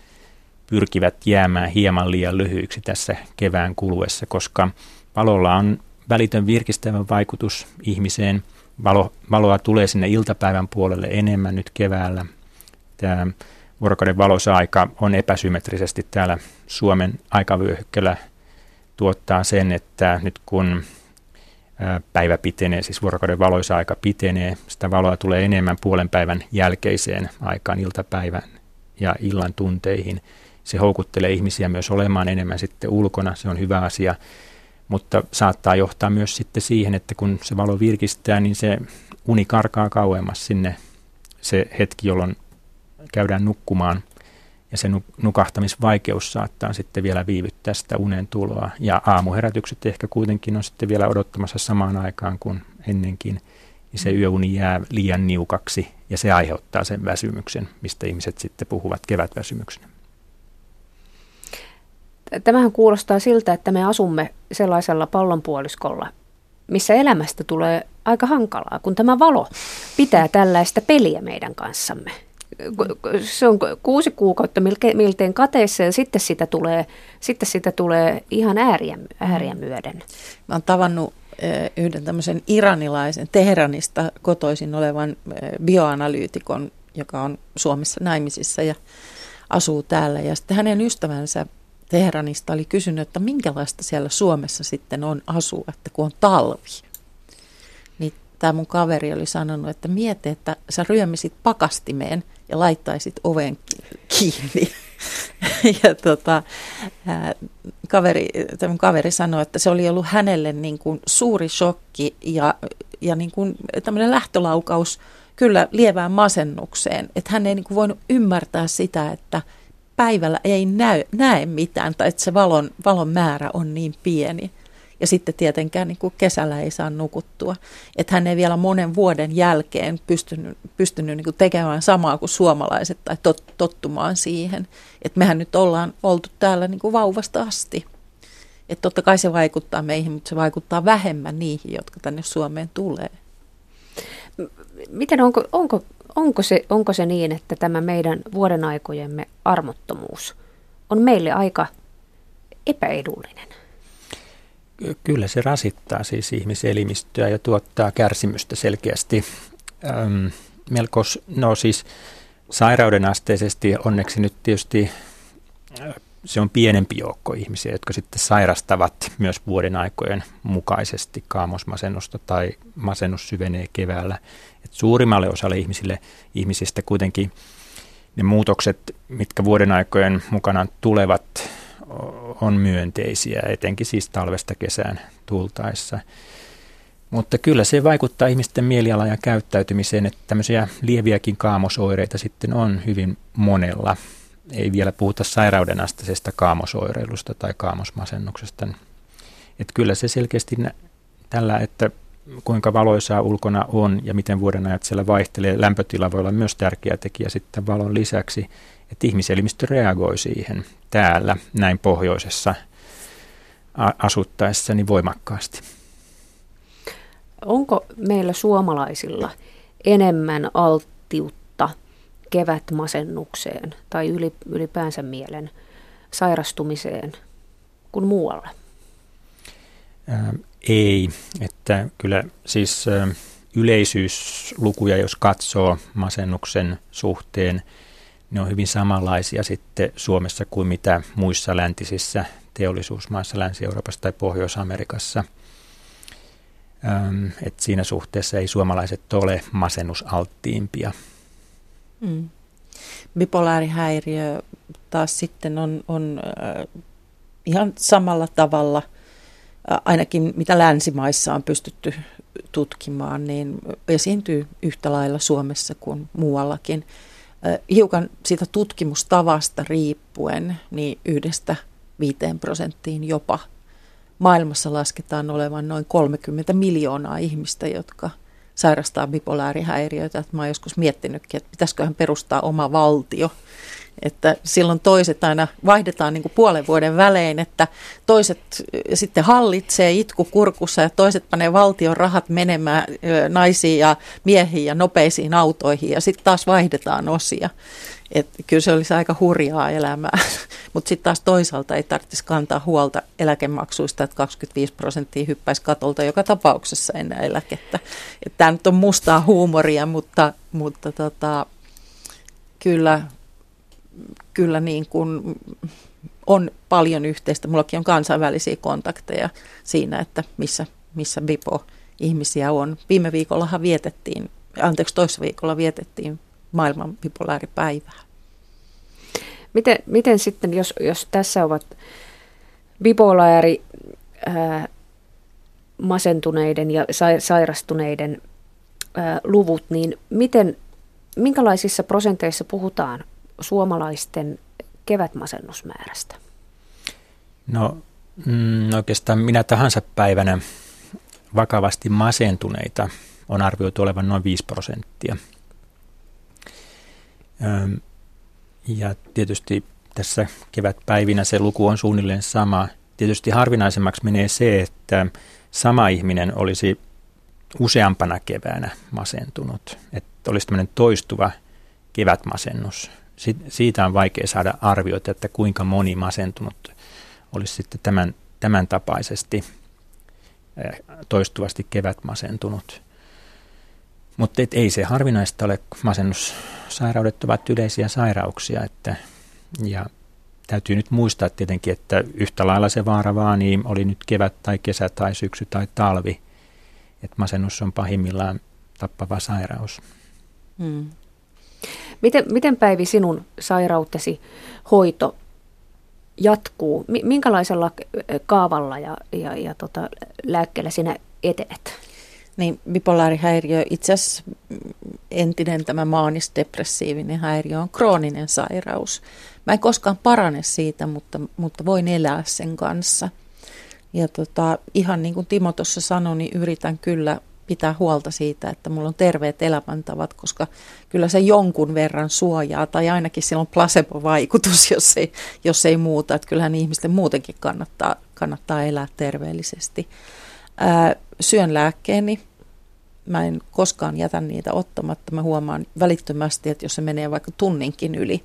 pyrkivät jäämään hieman liian lyhyiksi tässä kevään kuluessa, koska valolla on välitön virkistävä vaikutus ihmiseen. Valo, valoa tulee sinne iltapäivän puolelle enemmän nyt keväällä. Tämä vuorokauden valoisa-aika on epäsymmetrisesti täällä Suomen aikavyöhykkeellä tuottaa sen, että nyt kun päivä pitenee, siis vuorokauden valoisa aika pitenee, sitä valoa tulee enemmän puolen päivän jälkeiseen aikaan iltapäivän ja illan tunteihin. Se houkuttelee ihmisiä myös olemaan enemmän sitten ulkona, se on hyvä asia, mutta saattaa johtaa myös sitten siihen, että kun se valo virkistää, niin se uni karkaa kauemmas sinne se hetki, jolloin käydään nukkumaan ja se nukahtamisvaikeus saattaa sitten vielä viivyttää sitä unen tuloa. Ja aamuherätykset ehkä kuitenkin on sitten vielä odottamassa samaan aikaan kuin ennenkin, niin se yöuni jää liian niukaksi ja se aiheuttaa sen väsymyksen, mistä ihmiset sitten puhuvat kevätväsymyksenä. Tämähän kuulostaa siltä, että me asumme sellaisella pallonpuoliskolla, missä elämästä tulee aika hankalaa, kun tämä valo pitää tällaista peliä meidän kanssamme se on kuusi kuukautta miltein kateessa ja sitten sitä tulee, sitten sitä tulee ihan ääriä, ääriä myöden. Mä oon tavannut yhden tämmöisen iranilaisen Teheranista kotoisin olevan bioanalyytikon, joka on Suomessa naimisissa ja asuu täällä. Ja sitten hänen ystävänsä Teheranista oli kysynyt, että minkälaista siellä Suomessa sitten on asua, että kun on talvi tämä mun kaveri oli sanonut, että mieti, että sä ryömisit pakastimeen ja laittaisit oven kiinni. ja tota, kaveri, mun kaveri sanoi, että se oli ollut hänelle niin kuin suuri shokki ja, ja niin kuin tämmöinen lähtölaukaus kyllä lievään masennukseen. Että hän ei niin kuin voinut ymmärtää sitä, että päivällä ei näy, näe mitään tai että se valon, valon määrä on niin pieni. Ja sitten tietenkään niin kuin kesällä ei saa nukuttua. Että hän ei vielä monen vuoden jälkeen pystynyt, pystynyt niin kuin tekemään samaa kuin suomalaiset tai tot, tottumaan siihen. Että mehän nyt ollaan oltu täällä niin kuin vauvasta asti. Että totta kai se vaikuttaa meihin, mutta se vaikuttaa vähemmän niihin, jotka tänne Suomeen tulee. Miten onko, onko, onko, se, onko se niin, että tämä meidän vuoden aikojemme armottomuus on meille aika epäedullinen? Kyllä se rasittaa siis ihmiselimistöä ja tuottaa kärsimystä selkeästi. Öm, melko, no siis sairauden asteisesti onneksi nyt tietysti se on pienempi joukko ihmisiä, jotka sitten sairastavat myös vuoden aikojen mukaisesti kaamosmasennusta tai masennus syvenee keväällä. Et suurimmalle osalle ihmisille, ihmisistä kuitenkin ne muutokset, mitkä vuoden aikojen mukana tulevat, on myönteisiä, etenkin siis talvesta kesään tultaessa. Mutta kyllä se vaikuttaa ihmisten mielialaan ja käyttäytymiseen, että tämmöisiä lieviäkin kaamosoireita sitten on hyvin monella. Ei vielä puhuta sairaudenasteisesta kaamosoireilusta tai kaamosmasennuksesta. Että kyllä se selkeästi tällä, että kuinka valoisaa ulkona on ja miten vuoden ajat siellä vaihtelee. Lämpötila voi olla myös tärkeä tekijä sitten valon lisäksi, että ihmiselimistö reagoi siihen täällä näin pohjoisessa asuttaessa niin voimakkaasti. Onko meillä suomalaisilla enemmän alttiutta kevätmasennukseen tai ylipäänsä mielen sairastumiseen kuin muualla? Ää, ei, että kyllä siis ä, yleisyyslukuja, jos katsoo masennuksen suhteen, ne on hyvin samanlaisia sitten Suomessa kuin mitä muissa läntisissä teollisuusmaissa Länsi-Euroopassa tai Pohjois-Amerikassa. Öm, et siinä suhteessa ei suomalaiset ole masennusalttiimpia. Mm. Bipolaarihäiriö taas sitten on, on äh, ihan samalla tavalla, ainakin mitä länsimaissa on pystytty tutkimaan, niin esiintyy yhtä lailla Suomessa kuin muuallakin hiukan siitä tutkimustavasta riippuen, niin yhdestä viiteen prosenttiin jopa maailmassa lasketaan olevan noin 30 miljoonaa ihmistä, jotka sairastaa bipolaarihäiriöitä. Mä oon joskus miettinytkin, että pitäisiköhän perustaa oma valtio, Että silloin toiset aina vaihdetaan niin kuin puolen vuoden välein, että toiset sitten hallitsee itku kurkussa ja toiset panee valtion rahat menemään naisiin ja miehiin ja nopeisiin autoihin ja sitten taas vaihdetaan osia. Et kyllä se olisi aika hurjaa elämää, mutta sitten taas toisaalta ei tarvitsisi kantaa huolta eläkemaksuista, että 25 prosenttia hyppäisi katolta joka tapauksessa ennen eläkettä. Tämä nyt on mustaa huumoria, mutta, mutta tota, kyllä, kyllä niin kuin on paljon yhteistä. Mullakin on kansainvälisiä kontakteja siinä, että missä, missä BIPO-ihmisiä on. Viime viikollahan vietettiin, anteeksi toissa viikolla vietettiin maailman bipolaaripäivää. Miten, miten sitten, jos, jos tässä ovat bipolaari, ää, masentuneiden ja sairastuneiden ää, luvut, niin miten, minkälaisissa prosenteissa puhutaan suomalaisten kevätmasennusmäärästä? No mm, oikeastaan minä tahansa päivänä vakavasti masentuneita on arvioitu olevan noin 5 prosenttia – ja tietysti tässä kevätpäivinä se luku on suunnilleen sama. Tietysti harvinaisemmaksi menee se, että sama ihminen olisi useampana keväänä masentunut. Että olisi tämmöinen toistuva kevätmasennus. Siitä on vaikea saada arvioita, että kuinka moni masentunut olisi sitten tämän, tämän tapaisesti toistuvasti kevätmasentunut. Mutta ei se harvinaista ole. Masennussairaudet ovat yleisiä sairauksia. Että, ja täytyy nyt muistaa tietenkin, että yhtä lailla se vaara vaan niin oli nyt kevät tai kesä tai syksy tai talvi. Että masennus on pahimmillaan tappava sairaus. Hmm. Miten, miten Päivi sinun sairautesi hoito jatkuu? Minkälaisella kaavalla ja, ja, ja tota, lääkkeellä sinä etenet? Niin bipolaarihäiriö, itse asiassa entinen tämä maanisdepressiivinen häiriö on krooninen sairaus. Mä en koskaan parane siitä, mutta, mutta voin elää sen kanssa. Ja tota, ihan niin kuin Timo tuossa sanoi, niin yritän kyllä pitää huolta siitä, että mulla on terveet elämäntavat, koska kyllä se jonkun verran suojaa, tai ainakin sillä on placebo-vaikutus, jos ei, jos ei muuta. Että kyllähän ihmisten muutenkin kannattaa, kannattaa elää terveellisesti. Ää, syön lääkkeeni, mä en koskaan jätä niitä ottamatta. Mä huomaan välittömästi, että jos se menee vaikka tunninkin yli.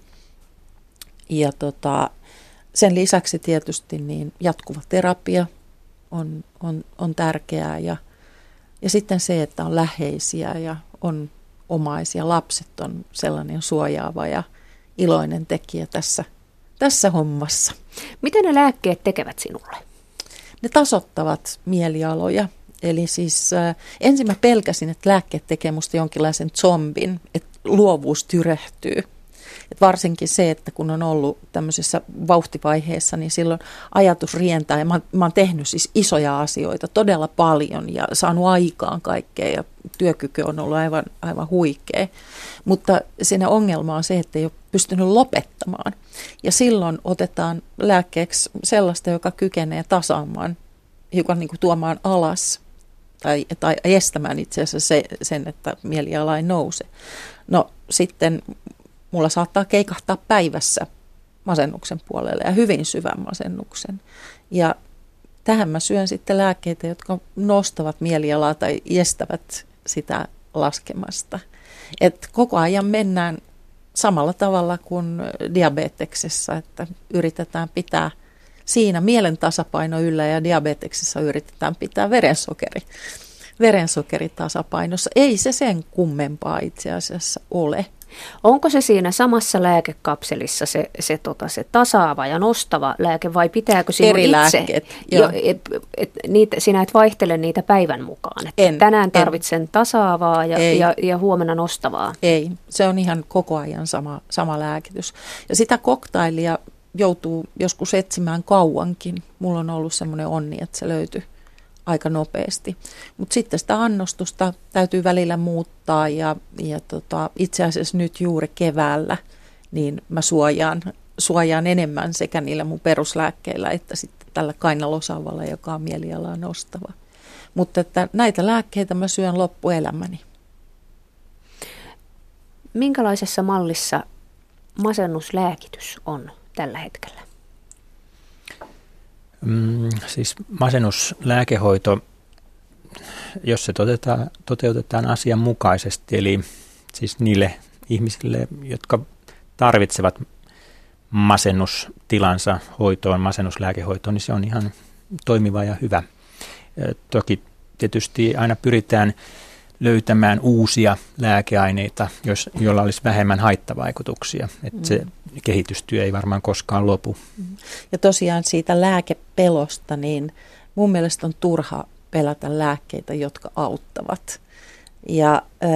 Ja tota, sen lisäksi tietysti niin jatkuva terapia on, on, on tärkeää ja, ja sitten se, että on läheisiä ja on omaisia. Lapset on sellainen suojaava ja iloinen tekijä tässä, tässä hommassa. Miten ne lääkkeet tekevät sinulle? Ne tasottavat mielialoja Eli siis äh, ensin mä pelkäsin, että lääkkeet tekee musta jonkinlaisen zombin, että luovuus tyrehtyy. Et varsinkin se, että kun on ollut tämmöisessä vauhtivaiheessa, niin silloin ajatus rientää. Ja mä, mä oon tehnyt siis isoja asioita todella paljon ja saanut aikaan kaikkea ja työkyky on ollut aivan, aivan huikea. Mutta siinä ongelma on se, että ei ole pystynyt lopettamaan. Ja silloin otetaan lääkkeeksi sellaista, joka kykenee tasaamaan, hiukan niin kuin tuomaan alas tai, tai estämään itse asiassa se, sen, että mieliala ei nouse. No sitten mulla saattaa keikahtaa päivässä masennuksen puolelle ja hyvin syvän masennuksen. Ja tähän mä syön sitten lääkkeitä, jotka nostavat mielialaa tai estävät sitä laskemasta. Et koko ajan mennään samalla tavalla kuin diabeteksessa, että yritetään pitää – siinä mielen tasapaino yllä ja diabeteksissa yritetään pitää verensokeri, verensokeri tasapainossa. Ei se sen kummempaa itse asiassa ole. Onko se siinä samassa lääkekapselissa se, se, tota, se tasaava ja nostava lääke vai pitääkö sinun Eri itse? Lääkkeet, jo, et, et, niitä, sinä et vaihtele niitä päivän mukaan. Et en, tänään tarvitsen en. tasaavaa ja, ja, ja huomenna nostavaa. Ei, se on ihan koko ajan sama, sama lääkitys. Ja sitä koktailia joutuu joskus etsimään kauankin. Mulla on ollut semmoinen onni, että se löytyi aika nopeasti. Mutta sitten sitä annostusta täytyy välillä muuttaa ja, ja tota, itse asiassa nyt juuri keväällä niin mä suojaan, suojaan enemmän sekä niillä mun peruslääkkeillä että sitten tällä kainalosaavalla, joka on mielialaa nostava. Mutta että näitä lääkkeitä mä syön loppuelämäni. Minkälaisessa mallissa masennuslääkitys on tällä hetkellä? Mm, siis masennuslääkehoito, jos se toteutetaan, toteutetaan asianmukaisesti, eli siis niille ihmisille, jotka tarvitsevat masennustilansa hoitoon, masennuslääkehoitoon, niin se on ihan toimiva ja hyvä. Toki tietysti aina pyritään löytämään uusia lääkeaineita, jos, joilla olisi vähemmän haittavaikutuksia. Että mm. se kehitystyö ei varmaan koskaan lopu. Mm. Ja tosiaan siitä lääkepelosta, niin mun mielestä on turha pelätä lääkkeitä, jotka auttavat. Ja äh,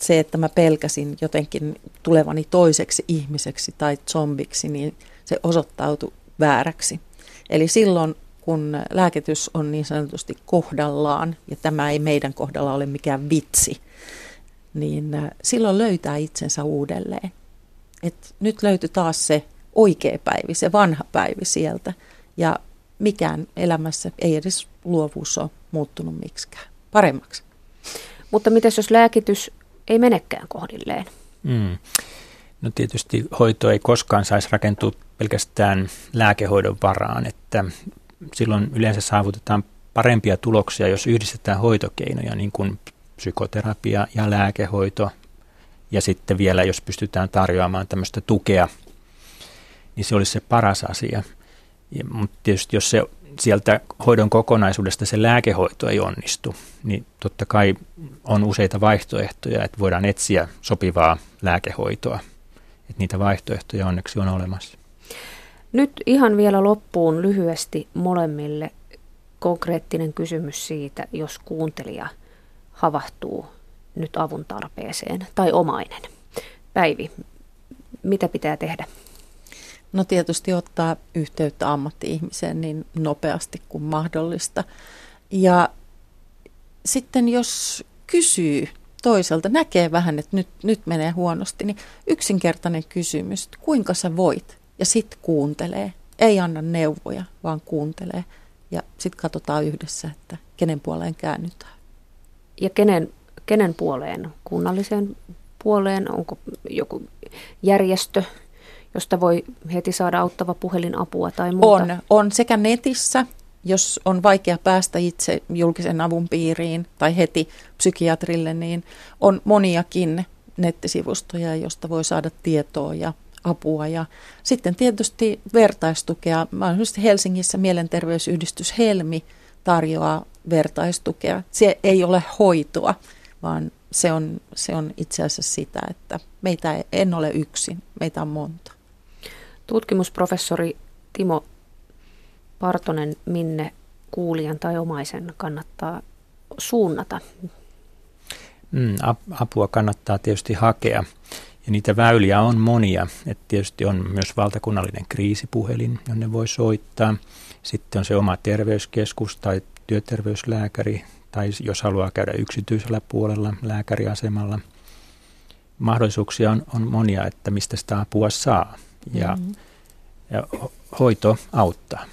se, että mä pelkäsin jotenkin tulevani toiseksi ihmiseksi tai zombiksi, niin se osoittautui vääräksi. Eli silloin kun lääkitys on niin sanotusti kohdallaan, ja tämä ei meidän kohdalla ole mikään vitsi, niin äh, silloin löytää itsensä uudelleen. Et nyt löytyi taas se oikea päivi, se vanha päivi sieltä, ja mikään elämässä ei edes luovuus ole muuttunut miksikään paremmaksi. Mutta mitä jos lääkitys ei menekään kohdilleen? Mm. No tietysti hoito ei koskaan saisi rakentua pelkästään lääkehoidon varaan, että silloin yleensä saavutetaan parempia tuloksia, jos yhdistetään hoitokeinoja, niin kuin psykoterapia ja lääkehoito, ja sitten vielä, jos pystytään tarjoamaan tämmöistä tukea, niin se olisi se paras asia. Ja, mutta tietysti jos se sieltä hoidon kokonaisuudesta se lääkehoito ei onnistu, niin totta kai on useita vaihtoehtoja, että voidaan etsiä sopivaa lääkehoitoa. Että niitä vaihtoehtoja onneksi on olemassa. Nyt ihan vielä loppuun lyhyesti molemmille konkreettinen kysymys siitä, jos kuuntelija havahtuu nyt avun tarpeeseen tai omainen. Päivi, mitä pitää tehdä? No tietysti ottaa yhteyttä ammatti-ihmiseen niin nopeasti kuin mahdollista. Ja sitten jos kysyy toiselta, näkee vähän, että nyt, nyt menee huonosti, niin yksinkertainen kysymys, kuinka sä voit? Ja sitten kuuntelee. Ei anna neuvoja, vaan kuuntelee. Ja sitten katsotaan yhdessä, että kenen puoleen käännytään. Ja kenen, kenen puoleen? Kunnallisen puoleen? Onko joku järjestö, josta voi heti saada auttava puhelinapua tai muuta? On, on sekä netissä, jos on vaikea päästä itse julkisen avun piiriin tai heti psykiatrille, niin on moniakin nettisivustoja, josta voi saada tietoa ja apua ja sitten tietysti vertaistukea. Helsingissä mielenterveysyhdistys Helmi tarjoaa vertaistukea. Se ei ole hoitoa, vaan se on, se on itse asiassa sitä, että meitä ei, en ole yksin, meitä on monta. Tutkimusprofessori Timo Partonen, minne kuulijan tai omaisen kannattaa suunnata? Mm, apua kannattaa tietysti hakea. Ja niitä väyliä on monia. Et tietysti on myös valtakunnallinen kriisipuhelin, jonne voi soittaa. Sitten on se oma terveyskeskus tai työterveyslääkäri, tai jos haluaa käydä yksityisellä puolella lääkäriasemalla. Mahdollisuuksia on, on monia, että mistä sitä apua saa. Ja, mm-hmm. ja hoito auttaa.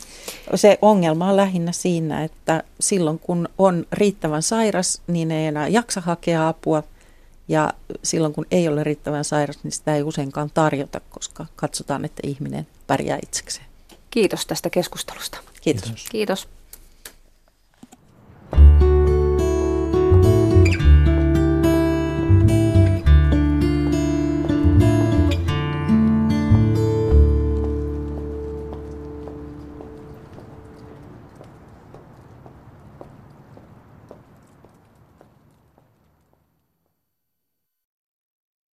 Se ongelma on lähinnä siinä, että silloin kun on riittävän sairas, niin ei enää jaksa hakea apua ja silloin kun ei ole riittävän sairas, niin sitä ei useinkaan tarjota, koska katsotaan, että ihminen pärjää itsekseen. Kiitos tästä keskustelusta. Kiitos. Kiitos. Kiitos.